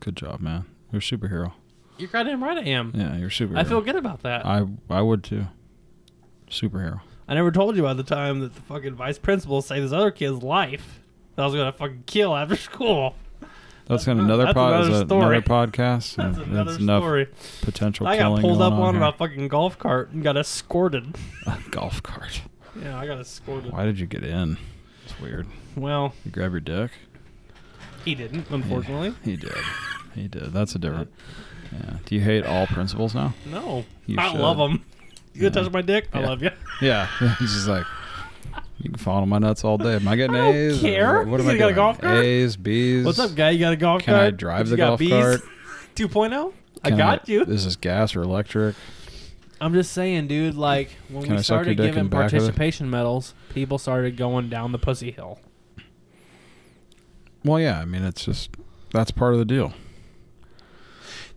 B: Good job, man. You're a superhero.
C: You're goddamn right I am.
B: Yeah, you're a superhero.
C: I feel good about that. I,
B: I I would too. Superhero.
C: I never told you about the time that the fucking vice principal saved this other kid's life. That I was gonna fucking kill after school.
B: That's got another
C: That's
B: pod.
C: another story.
B: another podcast.
C: That's
B: and
C: another
B: that's enough
C: story.
B: potential
C: I got pulled up
B: going
C: on
B: here.
C: a fucking golf cart and got escorted.
B: golf cart.
C: Yeah, I got escorted.
B: Why did you get in? It's weird.
C: Well,
B: You grab your dick.
C: he didn't, unfortunately.
B: He did. He did. That's a different. Yeah. Do you hate all principals now?
C: No,
B: You
C: I
B: should.
C: love them. You gonna
B: Yeah.
C: touch my dick? I
B: Yeah.
C: love you.
B: Yeah. He's just like, you can fondle my nuts all day. Am I getting
C: I don't
B: A's? or
C: care.
B: What am
C: You
B: I
C: got a
B: doing?
C: golf cart?
B: A's, B's.
C: What's up, guy? You got a golf
B: Can
C: cart?
B: I drive
C: You
B: the
C: got
B: golf
C: B's?
B: cart?
C: 2.0? I
B: Can
C: got you.
B: This is this gas or electric?
C: I'm just saying, dude. Like when
B: Can I
C: we
B: suck your
C: started
B: dick in
C: giving
B: back of it?
C: participation medals, people started going down the pussy hill.
B: Well, yeah. I mean, it's just that's part of the deal.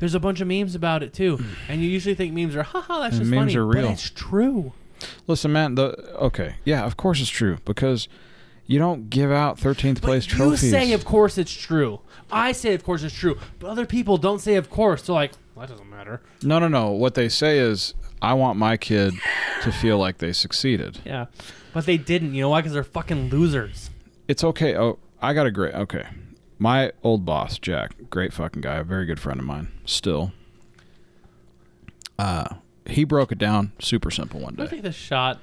C: There's a bunch of memes about it too, mm. and you usually think memes are haha, that's
B: And
C: just
B: memes
C: funny,
B: are real.
C: but it's true.
B: Listen, man. The okay, yeah. Of course, it's true because you don't give out 13th place
C: But
B: trophies.
C: you say, of course, it's true. I say, of course, it's true. But other people don't say, of course. They're like, well, that doesn't matter.
B: no, no, no. What they say is, I want my kid to feel like they succeeded.
C: Yeah, but they didn't. You know why? Because they're fucking losers.
B: It's okay. Oh, I got a great. Okay, my old boss, Jack, great fucking guy, a very good friend of mine, still. Uh, he broke it down super simple one
C: Let's
B: day.
C: take this shot.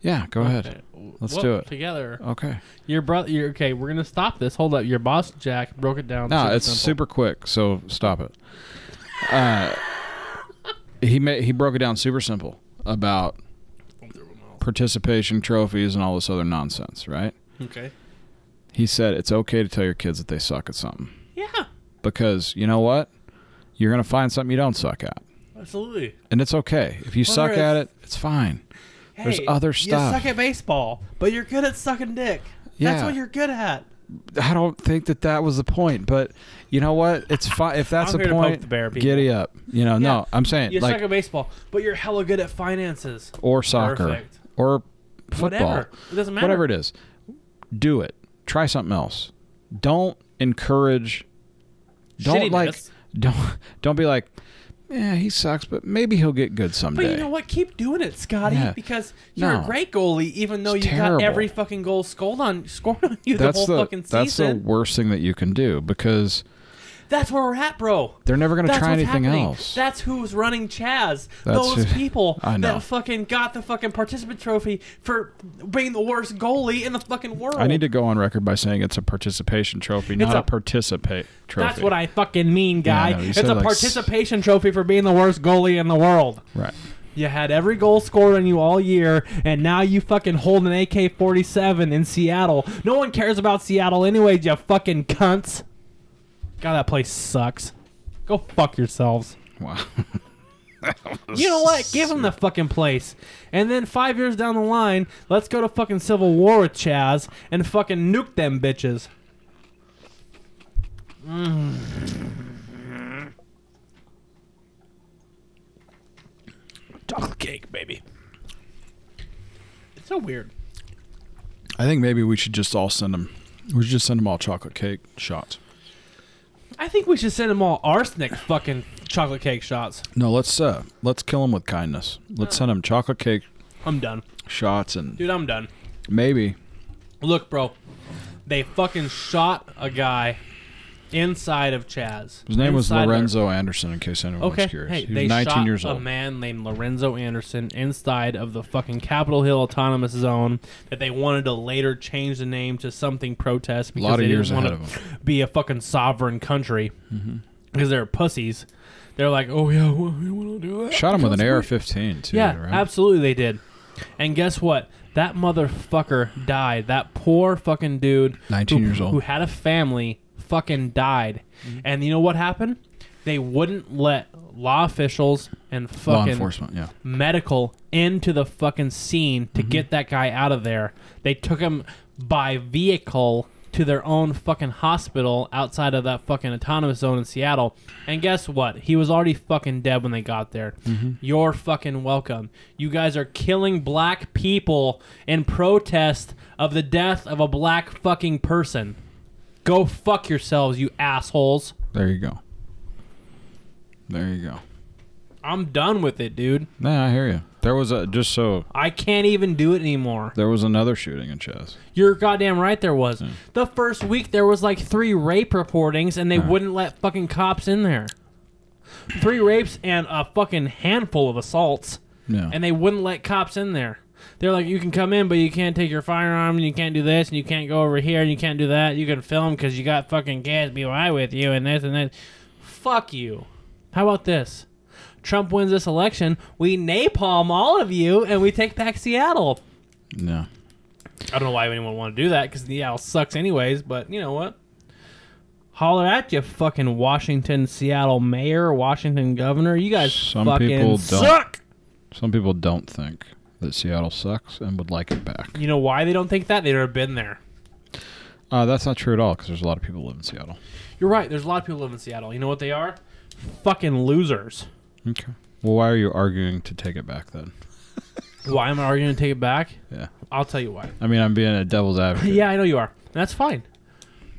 B: Yeah, go ahead. Let's
C: Whoop,
B: do it.
C: together.
B: Okay.
C: Your brother. You're, okay, we're gonna stop this. Hold up. Your boss Jack broke it down.
B: No,
C: super
B: it's
C: simple.
B: super quick, so stop it. Uh, he made he broke it down super simple about participation trophies and all this other nonsense, right?
C: Okay.
B: He said it's okay to tell your kids that they suck at something
C: Yeah,
B: because you know what? You're gonna find something you don't suck at,
C: absolutely.
B: and it's okay if you suck at it. It's fine. There's other stuff.
C: You suck at baseball, but you're good at sucking dick.
B: Yeah.
C: That's what you're good at.
B: I don't think that that was the point, but you know what? It's fine if that's
C: I'm
B: the
C: to
B: point.
C: the bear,
B: giddy up. You know,
C: Yeah.
B: no, I'm saying
C: You
B: like
C: suck at baseball, but you're hella good at finances.
B: or soccer
C: Perfect.
B: or football.
C: Whatever. It doesn't matter.
B: whatever it is do it try something else don't encourage don't like don't don't be like yeah he sucks but maybe he'll get good someday
C: But you know what? Keep doing it, Scotty,
B: Yeah.
C: because you're
B: No.
C: a great goalie. Even though
B: It's
C: you
B: terrible.
C: got every fucking goal scored on scored on you
B: that's
C: the whole
B: the
C: fucking season.
B: that's the worst thing that you can do because
C: That's where we're at, bro.
B: they're never going to try anything
C: happening.
B: else
C: That's who's running Chaz.
B: That's
C: Those
B: who-
C: people
B: I know.
C: that fucking got the fucking participant trophy for being the worst goalie in the fucking world.
B: i need to go on record by saying it's a participation trophy not
C: a-
B: a, participate trophy
C: That's what I fucking mean, guy.
B: Yeah, I know. You
C: it's
B: said
C: a
B: like s-
C: participation trophy for being the worst goalie in the world.
B: right
C: You had every goal scored on you all year, and now you fucking hold an AK 47 in Seattle. No one cares about Seattle anyways, you fucking cunts. God, that place sucks. Go fuck yourselves.
B: wow
C: You know what? Give them the fucking place. And then five years down the line, let's go to fucking Civil War with Chaz and fucking nuke them bitches.
A: Chocolate cake, baby.
C: It's so weird.
B: I think maybe we should just all send them. We should just send them all chocolate cake shots.
C: I think we should send them all arsenic fucking chocolate cake shots.
B: No, let's uh let's kill them with kindness. Let's send them chocolate cake
C: I'm done.
B: shots and
C: Dude, I'm done.
B: maybe
C: Look, bro. They fucking shot a guy inside of Chaz.
B: his name was
C: Inside.
B: Lorenzo Anderson. In case anyone
C: Okay.
B: was curious,
C: Hey,
B: he was 19
C: shot
B: years
C: a man named Lorenzo Anderson inside of the fucking Capitol Hill Autonomous Zone that they wanted to later change the name to something protest because
B: lot of
C: they
B: years
C: didn't
B: ahead
C: want to be a fucking sovereign country mm-hmm. because they're pussies. They're like, oh yeah, we want to do that.
B: Shot him with an
C: because we-"
B: AR-15 too.
C: Yeah,
B: right?
C: absolutely they did. And guess what? That motherfucker died. That poor fucking dude,
B: 19
C: who,
B: years old.
C: who had a family, fucking died. Mm-hmm. And you know what happened? They wouldn't let law officials and
B: Law
C: fucking
B: enforcement. Yeah.
C: medical into the fucking scene to mm-hmm. get that guy out of there. They took him by vehicle to their own fucking hospital outside of that fucking autonomous zone in Seattle. And guess what? He was already fucking dead when they got there. Mm-hmm. You're fucking welcome. You guys are killing black people in protest of the death of a black fucking person. Go fuck yourselves, you assholes.
B: There you go. There you go.
C: I'm done with it, dude.
B: Nah, I hear you. There was a just so
C: I can't even do it anymore.
B: there was another shooting in Chaz.
C: You're goddamn right there was. The first week there was like three rape reportings and they wouldn't let fucking cops in there. Three rapes and a fucking handful of assaults
B: Yeah.
C: and they wouldn't let cops in there. They're like, you can come in, but you can't take your firearm, and you can't do this, and you can't go over here, and you can't do that. You can film because you got fucking KSBY with you, and this and that. Fuck you. How about this? Trump wins this election, we napalm all of you, and we take back Seattle.
B: yeah.
C: I don't know why anyone would want to do that because Seattle sucks anyways. But you know what? Holler at you, fucking Washington, Seattle mayor, Washington governor. You guys
B: Some
C: fucking
B: people don't.
C: suck.
B: Some people don't think that Seattle sucks and would like it back.
C: You know why they don't think that? They've never been there.
B: Uh, that's not true at all because there's a lot of people who live in Seattle.
C: You're right. There's a lot of people who live in Seattle. You know what they are? Fucking losers.
B: Okay. Well, why are you arguing to take it back then?
C: Why am I arguing to take it back?
B: Yeah.
C: I'll tell you why.
B: I mean, I'm being a devil's advocate.
C: Yeah, I know you are. That's fine.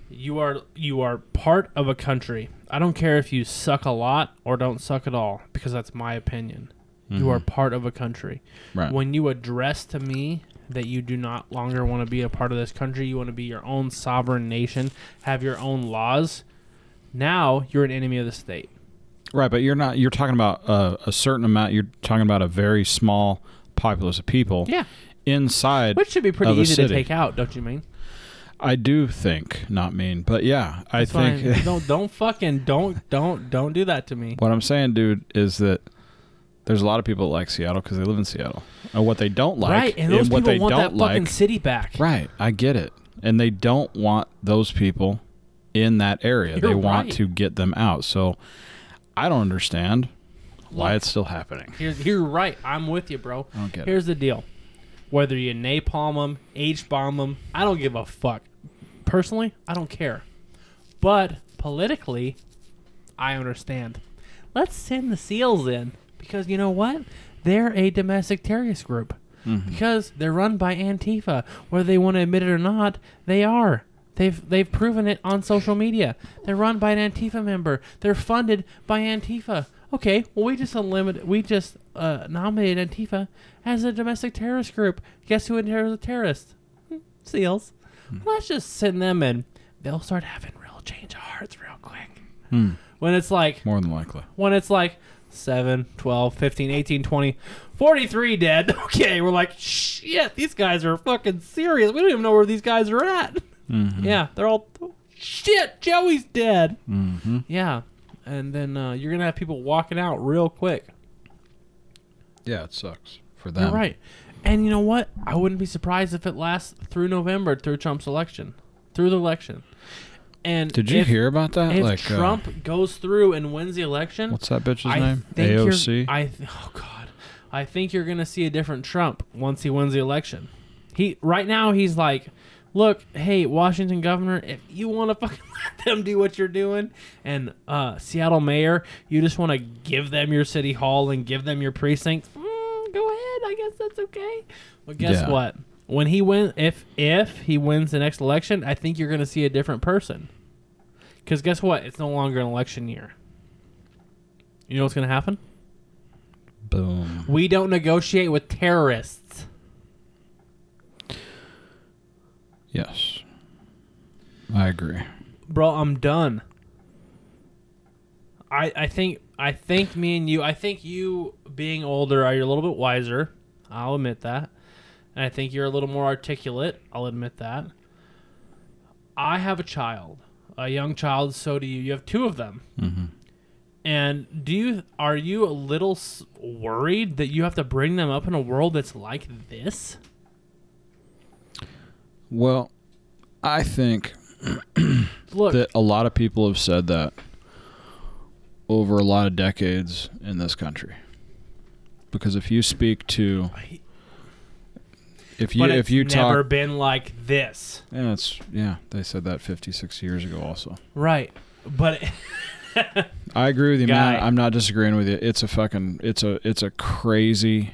C: You are you are part of a country. I don't care if you suck a lot or don't suck at all because that's my opinion. You are part of a country.
B: Right.
C: When you address to me that you do not longer want to be a part of this country, you want to be your own sovereign nation, have your own laws, now you're an enemy of the state.
B: Right, but you're not. You're talking about uh, a certain amount. You're talking about a very small populace of people.
C: Yeah.
B: Inside,
C: Which should be pretty
B: a
C: easy to take out, don't you mean?
B: I do think, not mean, but yeah, I
C: That's
B: think.
C: don't don't fucking don't don't don't do that to me.
B: what I'm saying, dude, is that there's a lot of people that like Seattle because they live in Seattle. And what they don't like,
C: right, and those
B: what
C: people want that
B: don't
C: fucking city back.
B: right? I get it, and they don't want those people in that area.
C: You're
B: they want to get them out. So I don't understand why it's still happening.
C: Here's, you're right. I'm with you, bro.
B: I don't it.
C: Here's the deal. Whether you napalm them, H bomb them, I don't give a fuck. Personally, I don't care. But politically, I understand. Let's send the SEALs in because you know what? They're a domestic terrorist group. Because they're run by Antifa, whether they want to admit it or not, they are. They've they've proven it on social media. They're run by an Antifa member. They're funded by Antifa. Okay, well we just unlimited we just uh, nominated Antifa as a domestic terrorist group. Guess who is a terrorist? Hmm, SEALs. Let's just send them in. They'll start having real change of hearts real quick. When it's like
B: More than likely.
C: when it's like 7, 12, 15, 18, 20, 43 dead. Okay, we're like, shit, these guys are fucking serious. We don't even know where these guys are at. Yeah, they're all, shit, Joey's dead.
B: Mm-hmm.
C: Yeah. And then uh, you're going to have people walking out real quick.
B: Yeah, it sucks for them.
C: You're right. And you know what? I wouldn't be surprised if it lasts through November, through Trump's election, through the election. And
B: Did you
C: if,
B: hear about that?
C: If
B: like uh,
C: Trump goes through and wins the election,
B: what's that bitch's
C: I
B: name? AOC.
C: I th- oh god, I think you're gonna see a different Trump once he wins the election. He right now he's like, look, hey, Washington governor, if you want to fucking let them do what you're doing, and uh, Seattle mayor, you just want to give them your city hall and give them your precincts. Mm, go ahead, I guess that's okay. But guess
B: Yeah.
C: what? When he win, if if he wins the next election, I think you're gonna see a different person. Because guess what? It's no longer an election year. You know what's gonna happen?
B: Boom.
C: We don't negotiate with terrorists.
B: Yes. I agree.
C: Bro, I'm done. I I think I think me and you I think you being older are you a little bit wiser. I'll admit that. And I think you're a little more articulate. I'll admit that. I have a child, a young child. So do you. You have two of them.
B: hmm
C: And do you are you a little worried that you have to bring them up in a world that's like this?
B: Well, I think
C: Look,
B: that a lot of people have said that over a lot of decades in this country. Because if you speak to,
C: I-
B: if you
C: but
B: if you
C: never
B: talk,
C: been like this,
B: yeah, it's yeah, they said that 56 years ago also.
C: right? But
B: I agree with you, man. I'm not disagreeing with you. It's a fucking, it's a, it's a crazy,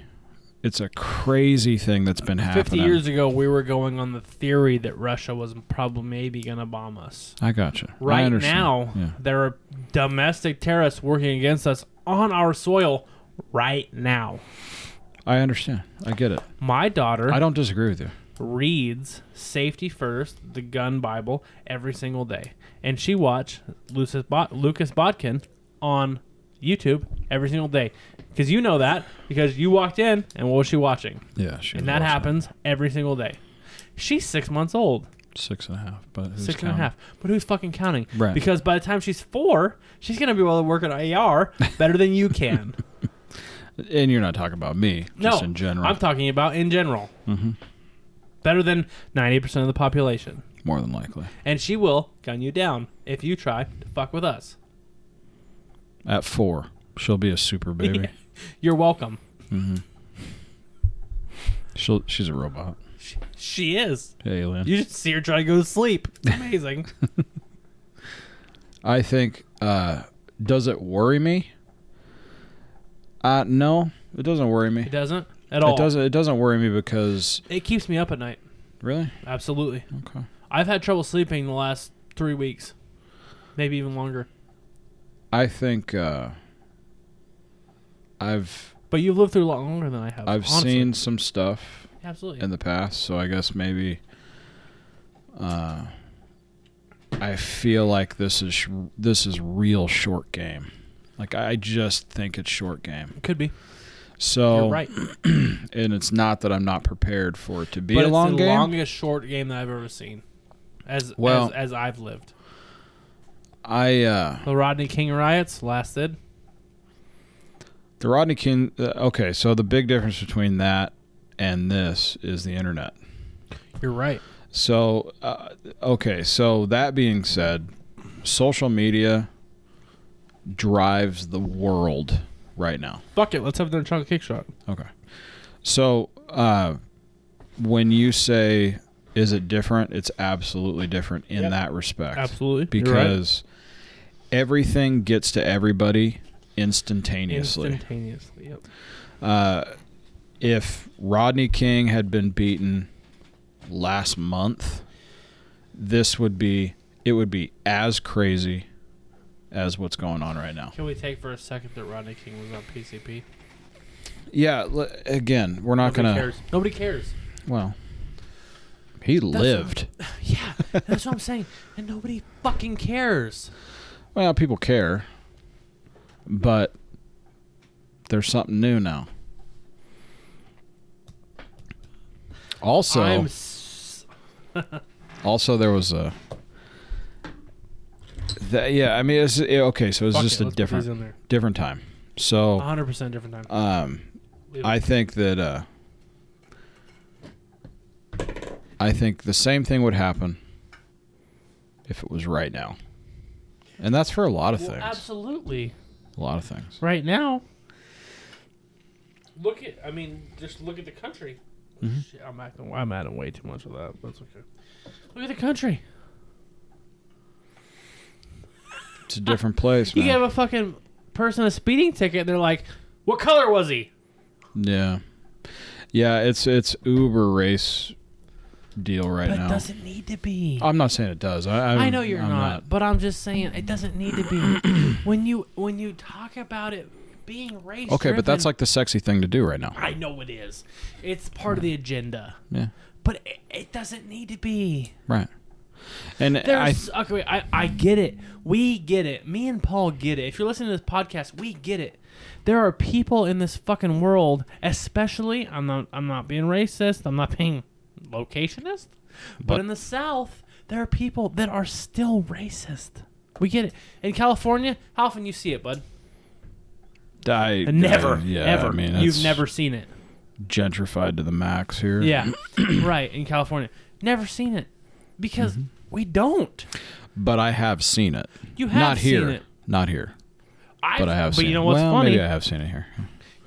B: it's a crazy thing that's been happening.
C: Fifty years ago, we were going on the theory that Russia was probably maybe going to bomb us.
B: I gotcha. I
C: Right
B: understand.
C: now,
B: yeah.
C: there are domestic terrorists working against us on our soil right now.
B: I understand. I get it.
C: My daughter
B: I don't disagree with you.
C: reads Safety First, the gun Bible, every single day. And she watched Lucas, Bot- Lucas Botkin on YouTube every single day. Because you know that, because you walked in and what was she watching?
B: Yeah, she was
C: And that
B: watching
C: happens every single day. She's six months old.
B: six and a half, but who's
C: Six and a
B: counting?
C: half. But who's fucking counting?
B: Right.
C: Because by the time she's four, she's gonna be able to work at AR better than you can.
B: And you're not talking about me,
C: no,
B: just in general.
C: I'm talking about in general.
B: hmm
C: Better than ninety percent of the population.
B: More than likely.
C: And she will gun you down if you try to fuck with us.
B: At four, she'll be a super baby.
C: You're welcome.
B: hmm She'll, she's a robot.
C: She, she is.
B: Alien.
C: You just see her try to go to sleep. It's amazing.
B: I think. Uh, does it worry me? Uh, no, it doesn't worry me.
C: it doesn't at all.
B: It doesn't. It doesn't worry me because
C: It keeps me up at night.
B: really.
C: Absolutely.
B: Okay.
C: I've had trouble sleeping the last three weeks, maybe even longer.
B: I think. Uh, I've
C: But you've lived through a lot longer than I have.
B: I've
C: honestly.
B: seen some stuff
C: absolutely.
B: in the past, so I guess maybe. Uh, I feel like this is sh- this is real short game. Like I just think it's short game.
C: Could be.
B: So
C: You're right.
B: and it's not that I'm not prepared for it to be
C: but
B: a
C: it's
B: long
C: the
B: game.
C: longest short game that I've ever seen, as
B: Well-
C: as, as I've lived.
B: I uh
C: The Rodney King riots lasted.
B: the Rodney King. Uh, okay, so the big difference between that and this is the internet.
C: You're right.
B: So uh, okay, so that being said, social media drives the world right now.
C: Fuck it. Let's have another chocolate cake shot.
B: Okay. So, uh, when you say, is it different? It's absolutely different in
C: Yep.
B: that respect.
C: Absolutely. You're right.
B: Because everything gets to everybody instantaneously.
C: instantaneously. Yep.
B: Uh, if Rodney King had been beaten last month, this would be, it would be as crazy as what's going on right now.
C: Can we take for a second that Rodney King was on PCP?
B: Yeah, l- again, we're not
C: Nobody
B: to,
C: cares. Nobody cares.
B: well, he lived.
C: Yeah, that's what I'm saying. And nobody fucking cares.
B: Well, people care, but there's something new now. Also,
C: I'm s-
B: also there was a. That, yeah, I mean, it's yeah, okay. So it's
C: fuck
B: just
C: it,
B: a
C: let's put these
B: different different time. So,
C: 100% different time.
B: um, I think that uh, I think the same thing would happen if it was right now. And that's for a lot of
C: Well,
B: things.
C: absolutely.
B: A lot of things.
C: Right now, look at. I mean, just look at the country.
B: Mm-hmm.
C: Shit, I'm acting. I'm adding way too much of that. That's okay. Look at the country.
B: It's a different place,
C: You
B: man.
C: give a fucking person a speeding ticket, and they're like, "What color was he?"
B: yeah. Yeah, it's it's Uber race deal right
C: But it doesn't need to be.
B: I'm not saying it does. I,
C: I know you're
B: I'm
C: not, but I'm just saying it doesn't need to be. when you when you talk about it being race.
B: Okay, but that's like the sexy thing to do right now.
C: I know it is. It's part of the agenda,
B: Yeah.
C: but it, it doesn't need to be.
B: Right. And I
C: okay. I I get it. We get it. Me and Paul get it. If you're listening to this podcast, we get it. There are people in this fucking world, especially. I'm not. I'm not being racist. I'm not being locationist. But,
B: But-
C: in the South, there are people that are still racist. We get it. In California, how often you see it, bud?
B: I uh,
C: Never,
B: I- yeah,
C: ever.
B: I mean,
C: You've never seen it.
B: gentrified to the max here.
C: Yeah, right. In California, never seen it because
B: Mm-hmm.
C: we don't.
B: But I have seen it.
C: You have
B: not here.
C: it.
B: Not here.
C: I've,
B: But I have seen.
C: But
B: seen
C: you know what's
B: well,
C: funny?
B: maybe I have seen it here.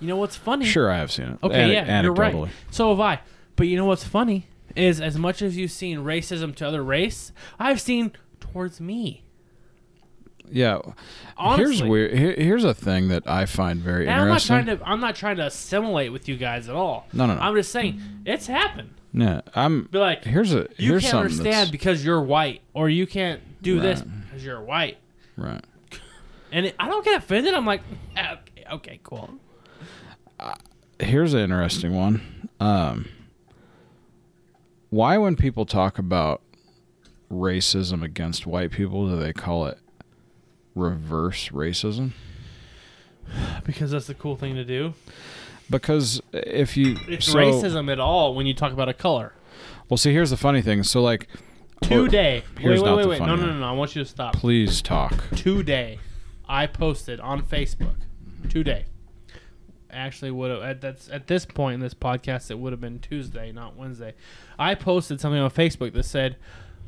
C: You know what's funny?
B: Sure, I have seen it.
C: Okay,
B: An-
C: yeah, you're right. So have I. But you know what's funny is as much as you've seen racism to other race, I've seen towards me.
B: Yeah.
C: Honestly.
B: Here's weird. Here, here's a thing that I find very
C: And I'm not
B: interesting.
C: trying to. I'm not trying to assimilate with you guys at all.
B: No, no, no.
C: I'm just saying it's happened.
B: Yeah, I'm.
C: Be like,
B: Here's a.
C: you
B: here's
C: can't
B: something
C: understand
B: that's-
C: because you're white, or you can't do this
B: Right.
C: because you're white.
B: Right.
C: And it, I don't get offended. I'm like, "Ah, okay, okay, cool.
B: Here's an interesting one. Um, why, when people talk about racism against white people, do they call it reverse racism?
C: Because that's the cool thing to do.
B: Because if you
C: It's
B: so,
C: racism at all when you talk about a color.
B: Well, see, here's the funny thing. So, like,
C: Today.
B: Here's
C: wait, wait, wait, wait. No, no, no, no. I want you to stop.
B: please talk.
C: today i posted on facebook today actually would have at that's at this point in this podcast it would have been tuesday not wednesday i posted something on facebook that said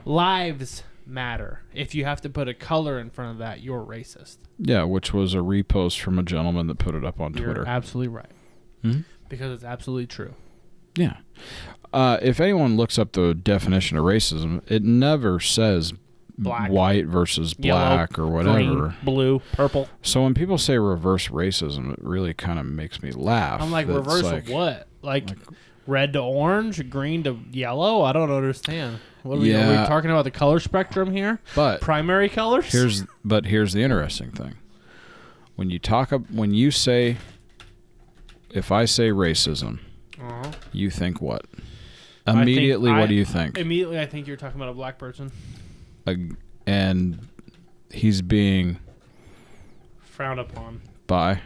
C: lives matter if you have to put a color in front of that you're racist
B: Yeah, which was a repost from a gentleman that put it up on
C: you're
B: Twitter.
C: absolutely right
B: Mhm.
C: because it's absolutely true
B: Yeah. Uh, if anyone looks up the definition of racism, it never says
C: Black.
B: white versus
C: Yellow,
B: black or whatever.
C: Green, blue purple
B: So when people say reverse racism, it really kind of makes me laugh.
C: i'm like reverse
B: like-
C: what like, red to orange green to yellow i don't understand what are, we, are we talking about the color spectrum here
B: But
C: primary colors
B: here's but here's the interesting thing. When you talk when you say if I say racism,
C: uh-huh.
B: you think what?
C: I think
B: Immediately,
C: I-
B: what do you think?
C: Immediately, I think you're talking about a black person
B: A- and he's being
C: frowned upon
B: by.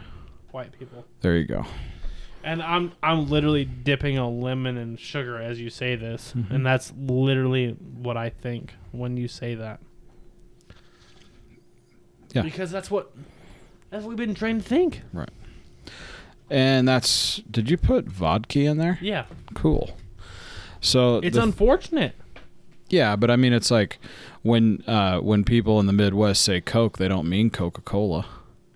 C: white people.
B: There you go.
C: And I'm I'm literally dipping a lemon in sugar as you say this,
B: Mm-hmm.
C: and that's literally what I think when you say that.
B: Yeah.
C: Because that's what that's what we've been trained to think.
B: And that's. Did you put vodka in there?
C: Yeah,
B: Cool. So
C: it's
B: the-
C: unfortunate.
B: yeah, but I mean, it's like when uh, when people in the Midwest say Coke, they don't mean Coca Cola.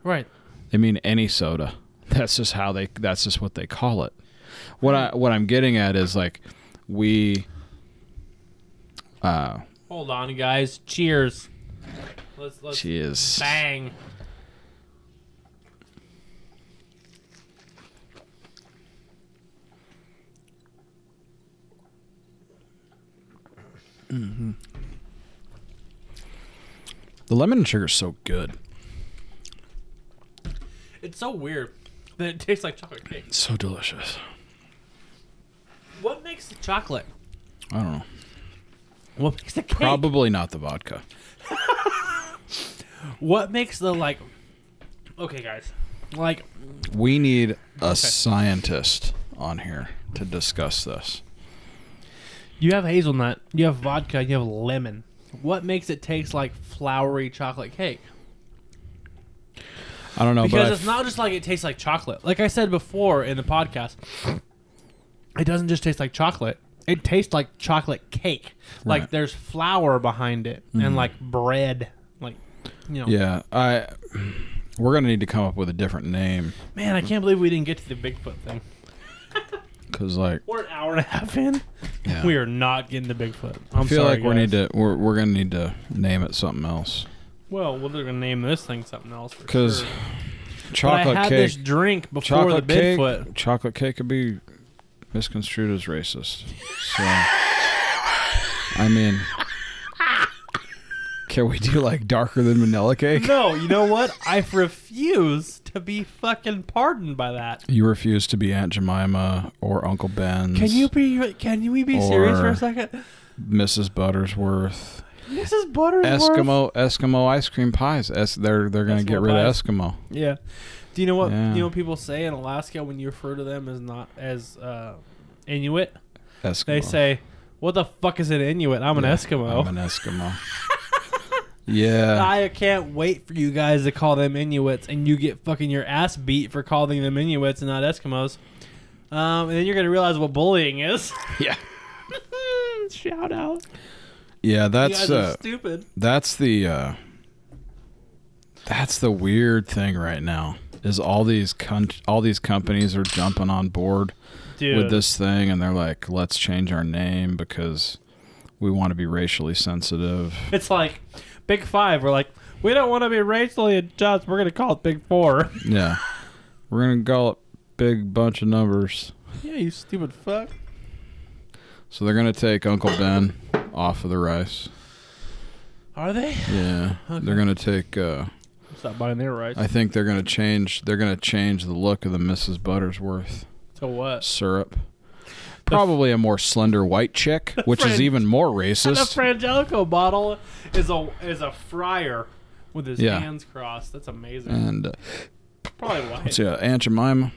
C: Right.
B: They mean any soda. That's just how they. That's just what they call it. What I what I'm getting at is like we. Uh,
C: Hold on, guys. Cheers. Let's let's
B: cheers.
C: bang. Mm-hmm.
B: The lemon and sugar is so good.
C: It's so weird that it tastes like chocolate cake.
B: It's so delicious.
C: What makes the chocolate?
B: I don't know.
C: What makes the cake?
B: Probably not the vodka.
C: What makes the like? Okay, guys. Like,
B: We need a scientist on here to discuss this.
C: You have hazelnut, you have vodka, you have lemon. What makes it taste like floury chocolate cake?
B: I don't know,
C: Because
B: but
C: it's not just like it tastes like chocolate. Like I said before in the podcast, it doesn't just taste like chocolate. it tastes like chocolate cake. Like
B: Right.
C: there's flour behind it and mm-hmm. like bread. Like you know.
B: Yeah, I. We're gonna need to come up with a different name
C: Man, I can't believe we didn't get to the Bigfoot thing.
B: Because, like,
C: We're an hour and a half in.
B: Yeah.
C: We are not getting to Bigfoot. I'm
B: I feel
C: sorry,
B: like we
C: guys.
B: need to. We're we're gonna need to name it something else
C: Well, well, they're gonna name this thing something else
B: because chocolate
C: I had
B: cake.
C: this drink before
B: chocolate
C: the
B: cake.
C: Bigfoot.
B: Chocolate cake could be misconstrued as racist. So, I mean, can we do like darker than vanilla cake?
C: No, you know what? I refuse to be fucking pardoned by that.
B: You refuse to be Aunt Jemima or Uncle Ben.
C: Can you be? Can we be serious for a second?
B: Mrs. Buttersworth?
C: Mrs. Buttersworth.
B: Eskimo Eskimo ice cream pies. Es- they're they're gonna get rid
C: pies.
B: of Eskimo.
C: Yeah. Do you know what?
B: Yeah.
C: You know what people say in Alaska when you refer to them as not as uh, Inuit?
B: Eskimo.
C: They say, "What the fuck is an Inuit? I'm an Eskimo."
B: I'm an Eskimo. yeah.
C: I can't wait for you guys to call them Inuits, and you get fucking your ass beat for calling them Inuits and not Eskimos. Um, and then you're gonna realize what bullying is.
B: Yeah.
C: Shout out!
B: Yeah, that's uh,
C: stupid.
B: that's the uh, that's the weird thing right now. Is all these con- all these companies are jumping on board
C: Dude,
B: with this thing, and they're like, "Let's change our name because we want to be racially sensitive."
C: it's like Big Five. We're like, we don't want to be racially adjust. We're gonna call it Big Four.
B: Yeah, we're gonna call it big bunch of numbers.
C: yeah, you stupid fuck.
B: So they're gonna take Uncle Ben off of the rice.
C: Are they?
B: Yeah,
C: Okay.
B: they're gonna take. Uh,
C: Stop buying their rights.
B: I think they're gonna change. They're gonna change the look of the Mrs. Buttersworth
C: so what?
B: syrup. Probably a more slender white chick, which is even more
C: racist. the. Frangelico bottle is a is a friar with his
B: Yeah.
C: hands crossed. That's amazing.
B: And uh,
C: Probably why.
B: so yeah, Aunt Jemima.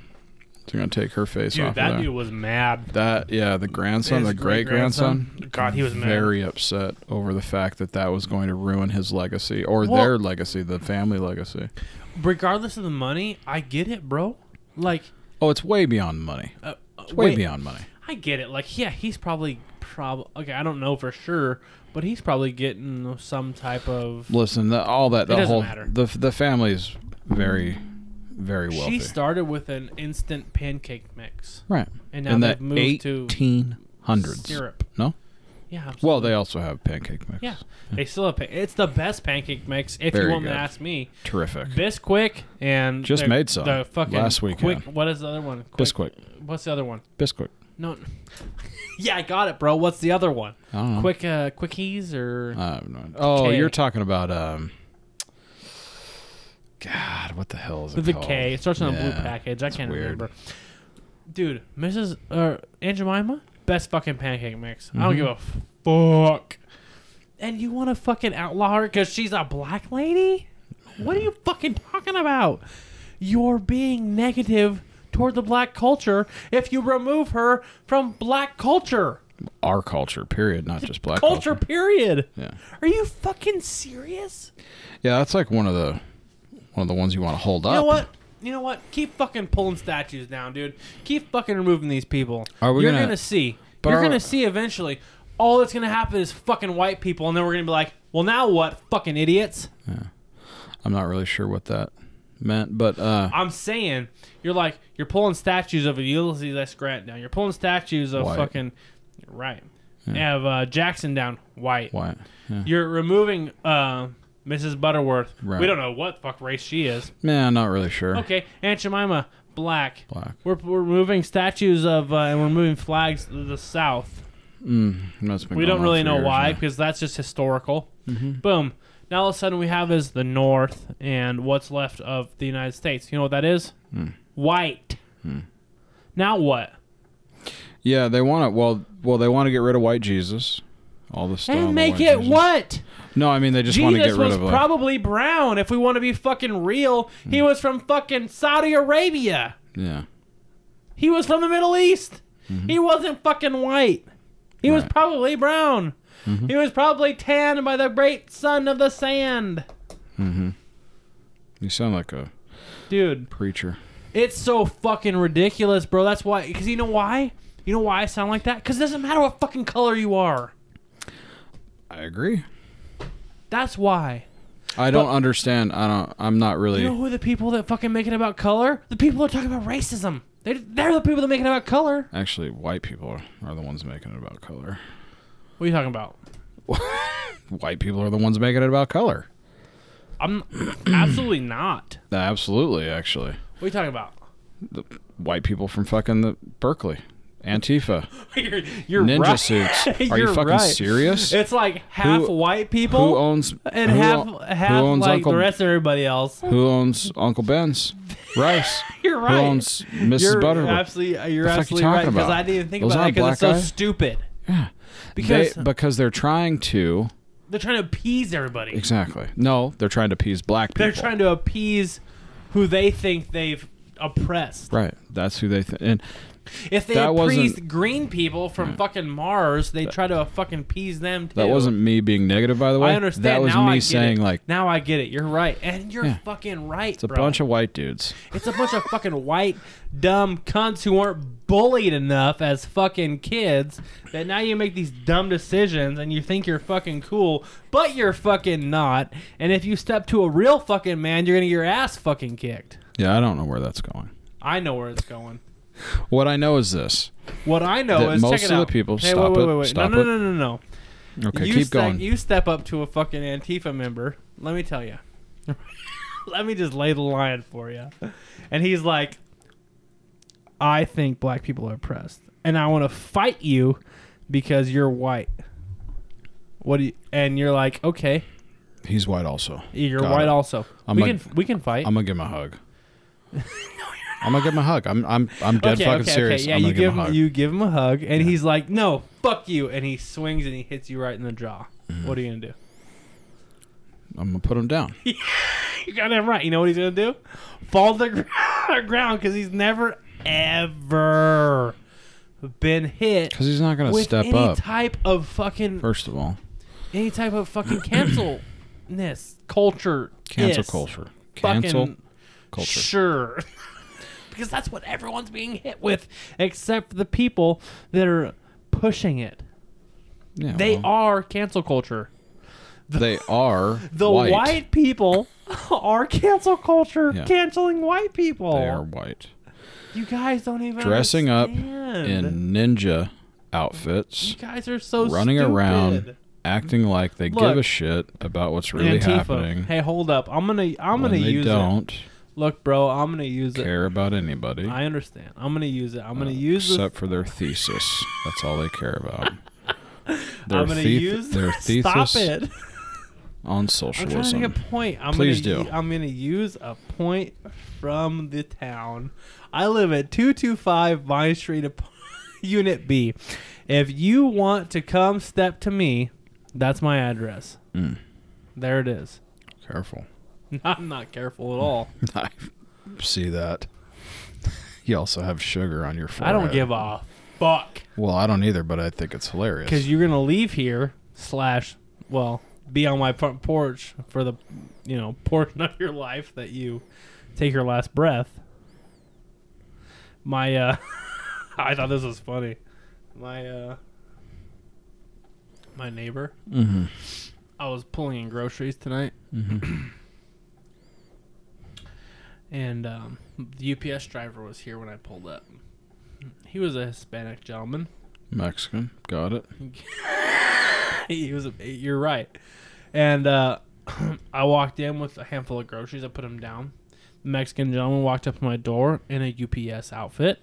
B: They're gonna take her face
C: Dude,
B: off
C: that
B: of
C: dude was mad.
B: That yeah, the grandson,
C: His
B: the great grandson.
C: God, he was mad.
B: very upset over the fact that that was going to ruin his legacy or
C: Well-
B: their legacy, the family legacy.
C: Regardless of the money, I get it, bro. Like,
B: Oh, it's way beyond money.
C: uh, uh,
B: It's way
C: wait,
B: beyond money.
C: I get it. Like, yeah, he's probably probably Okay, I don't know for sure, but he's probably getting some type of.
B: Listen, the, all that, the whole,
C: matter.
B: the the family's very, very wealthy.
C: She started with an instant pancake mix,
B: right
C: and now they've moved to
B: eighteen hundreds.
C: syrup.
B: No,
C: Yeah.
B: well, they also have pancake mix.
C: Yeah, they still have. Pa- it's the best pancake mix. If
B: Very
C: you want
B: good.
C: to ask me,
B: terrific.
C: Bisquick and
B: Just made some
C: The fucking
B: last weekend.
C: Quick, what is the other one? Quick,
B: Bisquick,
C: What's the other one?
B: Bisquick.
C: No. yeah, I got it, bro. What's the other one?
B: I don't know.
C: Quick, uh, quickies or
B: have no. Oh,
C: K.
B: you're talking about um. God, what the hell is it
C: with the
B: called?
C: K? It starts on a blue package. I can't
B: weird.
C: remember. Dude, Mrs. Uh, Aunt Jemima, best fucking pancake mix. I don't
B: Mhm.
C: give a fuck. And you want to fucking outlaw her because she's a black lady? What are you fucking talking about? You're being negative toward the black culture if you remove her from black culture.
B: Our culture, period, not just black
C: culture,
B: culture.
C: period.
B: Yeah,
C: Are you fucking serious?
B: yeah, that's like one of the one of the ones you want to hold
C: You
B: up.
C: You know what? You know what? Keep fucking pulling statues down, dude. Keep fucking removing these people.
B: Are we
C: You're
B: gonna-
C: gonna, see. You're
B: are-
C: gonna see eventually. All that's gonna happen is fucking white people, and then we're gonna be like, well, now what? Fucking idiots. Yeah.
B: I'm not really sure what that meant, but uh,
C: I'm saying you're like you're pulling statues of Ulysses S. Grant down. You're pulling statues of
B: White.
C: fucking right. Of uh, Jackson down, white.
B: White. Yeah.
C: You're removing uh, Mrs. Butterworth.
B: Right.
C: We don't know what fuck race she is.
B: Man, not really sure.
C: Okay, Aunt Jemima, black.
B: Black.
C: We're, we're moving statues of uh, and we're moving flags to the south.
B: Mm,
C: We don't really know why because that's just historical.
B: Mm-hmm.
C: Boom. Now all of a sudden we have is the north and what's left of the United States. You know what that is?
B: Hmm.
C: White. Hmm. Now what?
B: Yeah, they want to. Well, well, they want to get rid of white Jesus. All the stuff.
C: and make it what?
B: No, I mean they just want to get rid
C: was
B: of like.
C: probably brown. If we want to be fucking real, he hmm. was from fucking Saudi Arabia.
B: yeah.
C: He was from the Middle East. Mm-hmm. He wasn't fucking white. He was probably brown. He was probably tanned by the great sun of the sand.
B: Mm-hmm. You sound like a
C: Dude,
B: preacher.
C: it's so fucking ridiculous, bro. That's why. Because you know why? You know why I sound like that? Because it doesn't matter what fucking color you are.
B: I agree.
C: That's why.
B: I don't
C: But-
B: understand. I don't. I'm not really.
C: You know who the people that fucking make it about color? The people that talk about racism. They, they're the people that make it about color.
B: Actually, white people are, are the ones making it about color.
C: What are you talking about?
B: White people are the ones making it about color.
C: I'm absolutely not.
B: Absolutely, actually.
C: What are you talking about?
B: The White people from fucking the Berkeley, Antifa,
C: you're you're
B: ninja
C: right.
B: suits. Are you fucking
C: right.
B: serious?
C: It's like half
B: Who-
C: white people
B: who owns
C: and
B: who
C: half
B: o-
C: half
B: owns
C: like
B: Uncle
C: the rest of everybody else.
B: Who owns Uncle Ben's rice?
C: You're right.
B: Who owns Mrs.
C: You're absolutely you're
B: The
C: absolutely right because? I didn't even think
B: Those
C: about it because it's so stupid.
B: Yeah,
C: Because
B: they, because they're trying to
C: they're trying to appease everybody.
B: exactly. No, they're trying to appease black people.
C: They're trying to appease who they think they've oppressed.
B: Right. That's who they think. And
C: If they
B: That
C: appeased green people from fucking Mars, they try to fucking appease them too.
B: that wasn't me being negative, by the way.
C: I understand.
B: That was
C: now
B: me saying
C: it.
B: like
C: Now I get it. You're right, and you're
B: Yeah.
C: fucking right.
B: it's a
C: bro.
B: bunch of white dudes.
C: It's a bunch of fucking white, dumb cunts who weren't bullied enough as fucking kids that now you make these dumb decisions and you think you're fucking cool, but you're fucking not. And if you step to a real fucking man, you're gonna get your ass fucking kicked.
B: Yeah, I don't know where that's going.
C: I know where it's going.
B: What I know is this.
C: What I know
B: That
C: is
B: most
C: check it
B: of the
C: out.
B: people-
C: Hey,
B: stop
C: wait, wait,
B: it,
C: wait, wait.
B: stop
C: no, no, no, no, no.
B: Okay,
C: you
B: keep
C: step,
B: going.
C: You step up to a fucking Antifa member. Let me tell you. Let me just lay the line for you. And he's like, I think black people are oppressed, and I want to fight you because you're white. What do you? And you're like, okay,
B: He's white also.
C: you're
B: Got
C: white
B: it.
C: also.
B: I'm
C: we
B: like-
C: can we can fight.
B: I'm gonna give him a hug. I'm gonna give him a hug. I'm I'm I'm dead
C: okay,
B: fucking
C: okay,
B: serious.
C: okay. Yeah,
B: I'm
C: you
B: give him a
C: him
B: hug.
C: you give him a hug, and he's like, no, fuck you, and he swings and he hits you right in the jaw.
B: Mm-hmm.
C: What are you gonna do?
B: I'm gonna put him down.
C: You got him right. You know what he's gonna do? Fall to the ground because he's never ever been hit
B: Because he's not gonna step
C: any
B: up.
C: type of fucking
B: First of all,
C: any type of fucking cancelness culture.
B: cancel culture. Cancel culture.
C: Sure. because that's what everyone's being hit with, except for the people that are pushing it.
B: Yeah,
C: They
B: well,
C: are cancel culture.
B: They are
C: The
B: white.
C: white, people are cancel culture,
B: Yeah.
C: canceling white people.
B: They are white.
C: You guys don't even
B: Dressing up in ninja
C: You
B: outfits,
C: guys are so
B: running
C: stupid.
B: around, acting like they give a shit about what's really
C: Antifa.
B: happening.
C: Hey, hold up. I'm gonna I'm gonna
B: they
C: use it. Look, bro, I'm gonna use it.
B: care about anybody.
C: I understand. I'm gonna use it. I'm gonna
B: uh,
C: use
B: except
C: the
B: for their thesis. That's all they care about. Their
C: I'm gonna
B: theth-
C: use
B: their thesis.
C: Stop it.
B: on socialism.
C: I'm trying to make a point. I'm
B: Please
C: gonna,
B: do.
C: I'm gonna use a point from the town. I live at 225 Vine Street, Unit B. If you want to come step to me, that's my address.
B: Mm.
C: There it is.
B: Careful.
C: I'm not careful at all.
B: I see that. You also have sugar on your forehead.
C: I
B: forehead.
C: don't give a fuck.
B: Well, I don't either, but I think it's hilarious.
C: Because you're gonna leave here slash well be on my front porch for the you know portion of your life that you take your last breath. My uh, I thought this was funny. My uh, my neighbor.
B: mm-hmm.
C: I was pulling in groceries tonight,
B: Mm-hmm.
C: and um, the UPS driver was here when I pulled up. He was a Hispanic gentleman.
B: Mexican. Got it.
C: he was. A, you're right. And uh, I walked in with a handful of groceries. I put them down. The Mexican gentleman walked up to my door in a UPS outfit,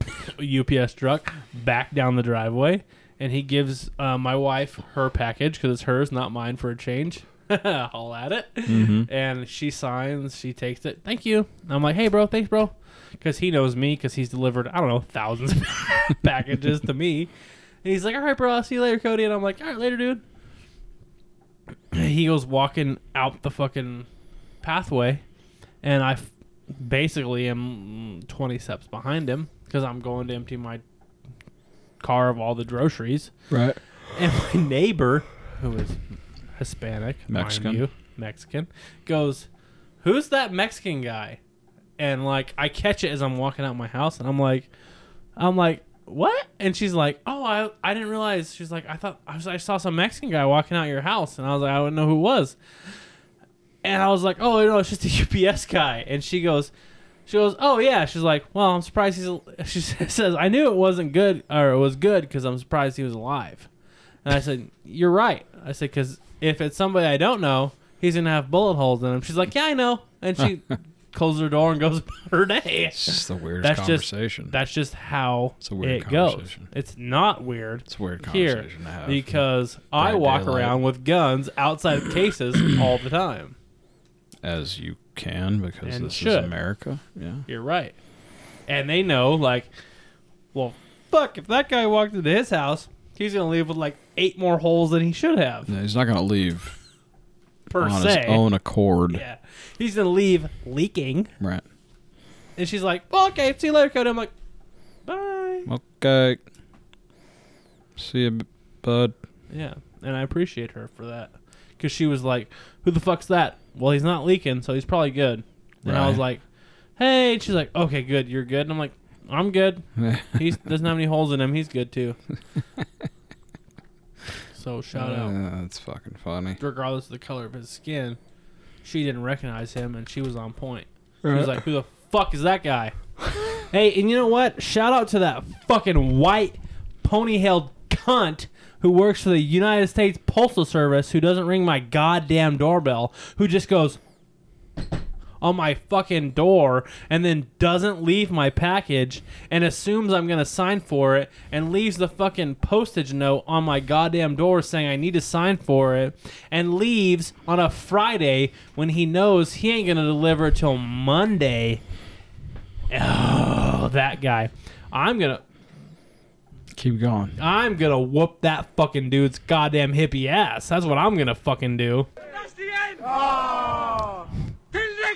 C: a UPS truck, back down the driveway, and he gives uh, my wife her package because it's hers, not mine, for a change. Haul at it.
B: Mm-hmm.
C: And she signs, she takes it. Thank you. I'm like, hey, bro, thanks, bro. Because he knows me because he's delivered, I don't know, thousands of packages to me. And he's like, all right, bro, I'll see you later, Cody. And I'm like, all right, later, dude. He goes walking out the fucking pathway. And I f- basically am 20 steps behind him because I'm going to empty my car of all the groceries.
B: Right.
C: And my neighbor, who is Hispanic,
B: Mexican.
C: you, Mexican, goes, "Who's that Mexican guy?" And like, I catch it as I'm walking out my house, and I'm like, I'm like, what? And she's like, oh, I, I didn't realize. She's like, I thought I, was, I saw some Mexican guy walking out your house, and I was like, I wouldn't know who it was. And I was like, oh no, it's just a UPS guy. And she goes, she goes, oh yeah. She's like, well, I'm surprised he's. She says, I knew it wasn't good or it was good because I'm surprised he was alive. And I said, you're right. I said because if it's somebody I don't know, he's gonna have bullet holes in him. She's like, yeah, I know. And she closes her door and goes about her day.
B: It's just the weirdest
C: That's just-
B: conversation.
C: That's just how
B: It's a weird
C: it goes.
B: conversation.
C: It's not weird
B: it's a weird
C: here
B: conversation to have.
C: because I
B: Bright
C: walk
B: daylight.
C: around with guns outside of cases all the time.
B: as you can because
C: And
B: this
C: should.
B: is America. Yeah.
C: You're right. And they know, like, well, fuck, if that guy walked into his house, he's going to leave with like eight more holes than he should have,
B: No, He's not going to leave
C: per
B: on
C: se.
B: his own accord.
C: Yeah. He's going to leave leaking.
B: Right.
C: And she's like, well, okay, see you later, Cody. I'm like, bye.
B: Okay. See you, bud.
C: Yeah. And I appreciate her for that. Because she was like, who the fuck's that? Well, he's not leaking, so he's probably good. And I was like, hey. And she's like, okay, good. You're good. And I'm like, I'm good. He doesn't have any holes in him. He's good too. so shout out.
B: Uh, That's fucking funny.
C: Regardless of the color of his skin, she didn't recognize him, and she was on point. She was like, "Who the fuck is that guy?" hey, and you know what? Shout out to that fucking white pony-tailed cunt who works for the United States Postal Service who doesn't ring my goddamn doorbell, who just goes on my fucking door and then doesn't leave my package and assumes I'm going to sign for it and leaves the fucking postage note on my goddamn door saying I need to sign for it and leaves on a Friday when he knows he ain't going to deliver it till Monday. Oh, that guy. I'm going to
B: Keep going.
C: I'm going to whoop that fucking dude's goddamn hippie ass. That's what I'm going to fucking do.
D: That's the end! Oh!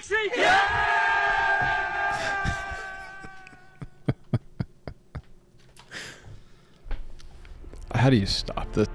D: Till next week!
B: How do you stop this?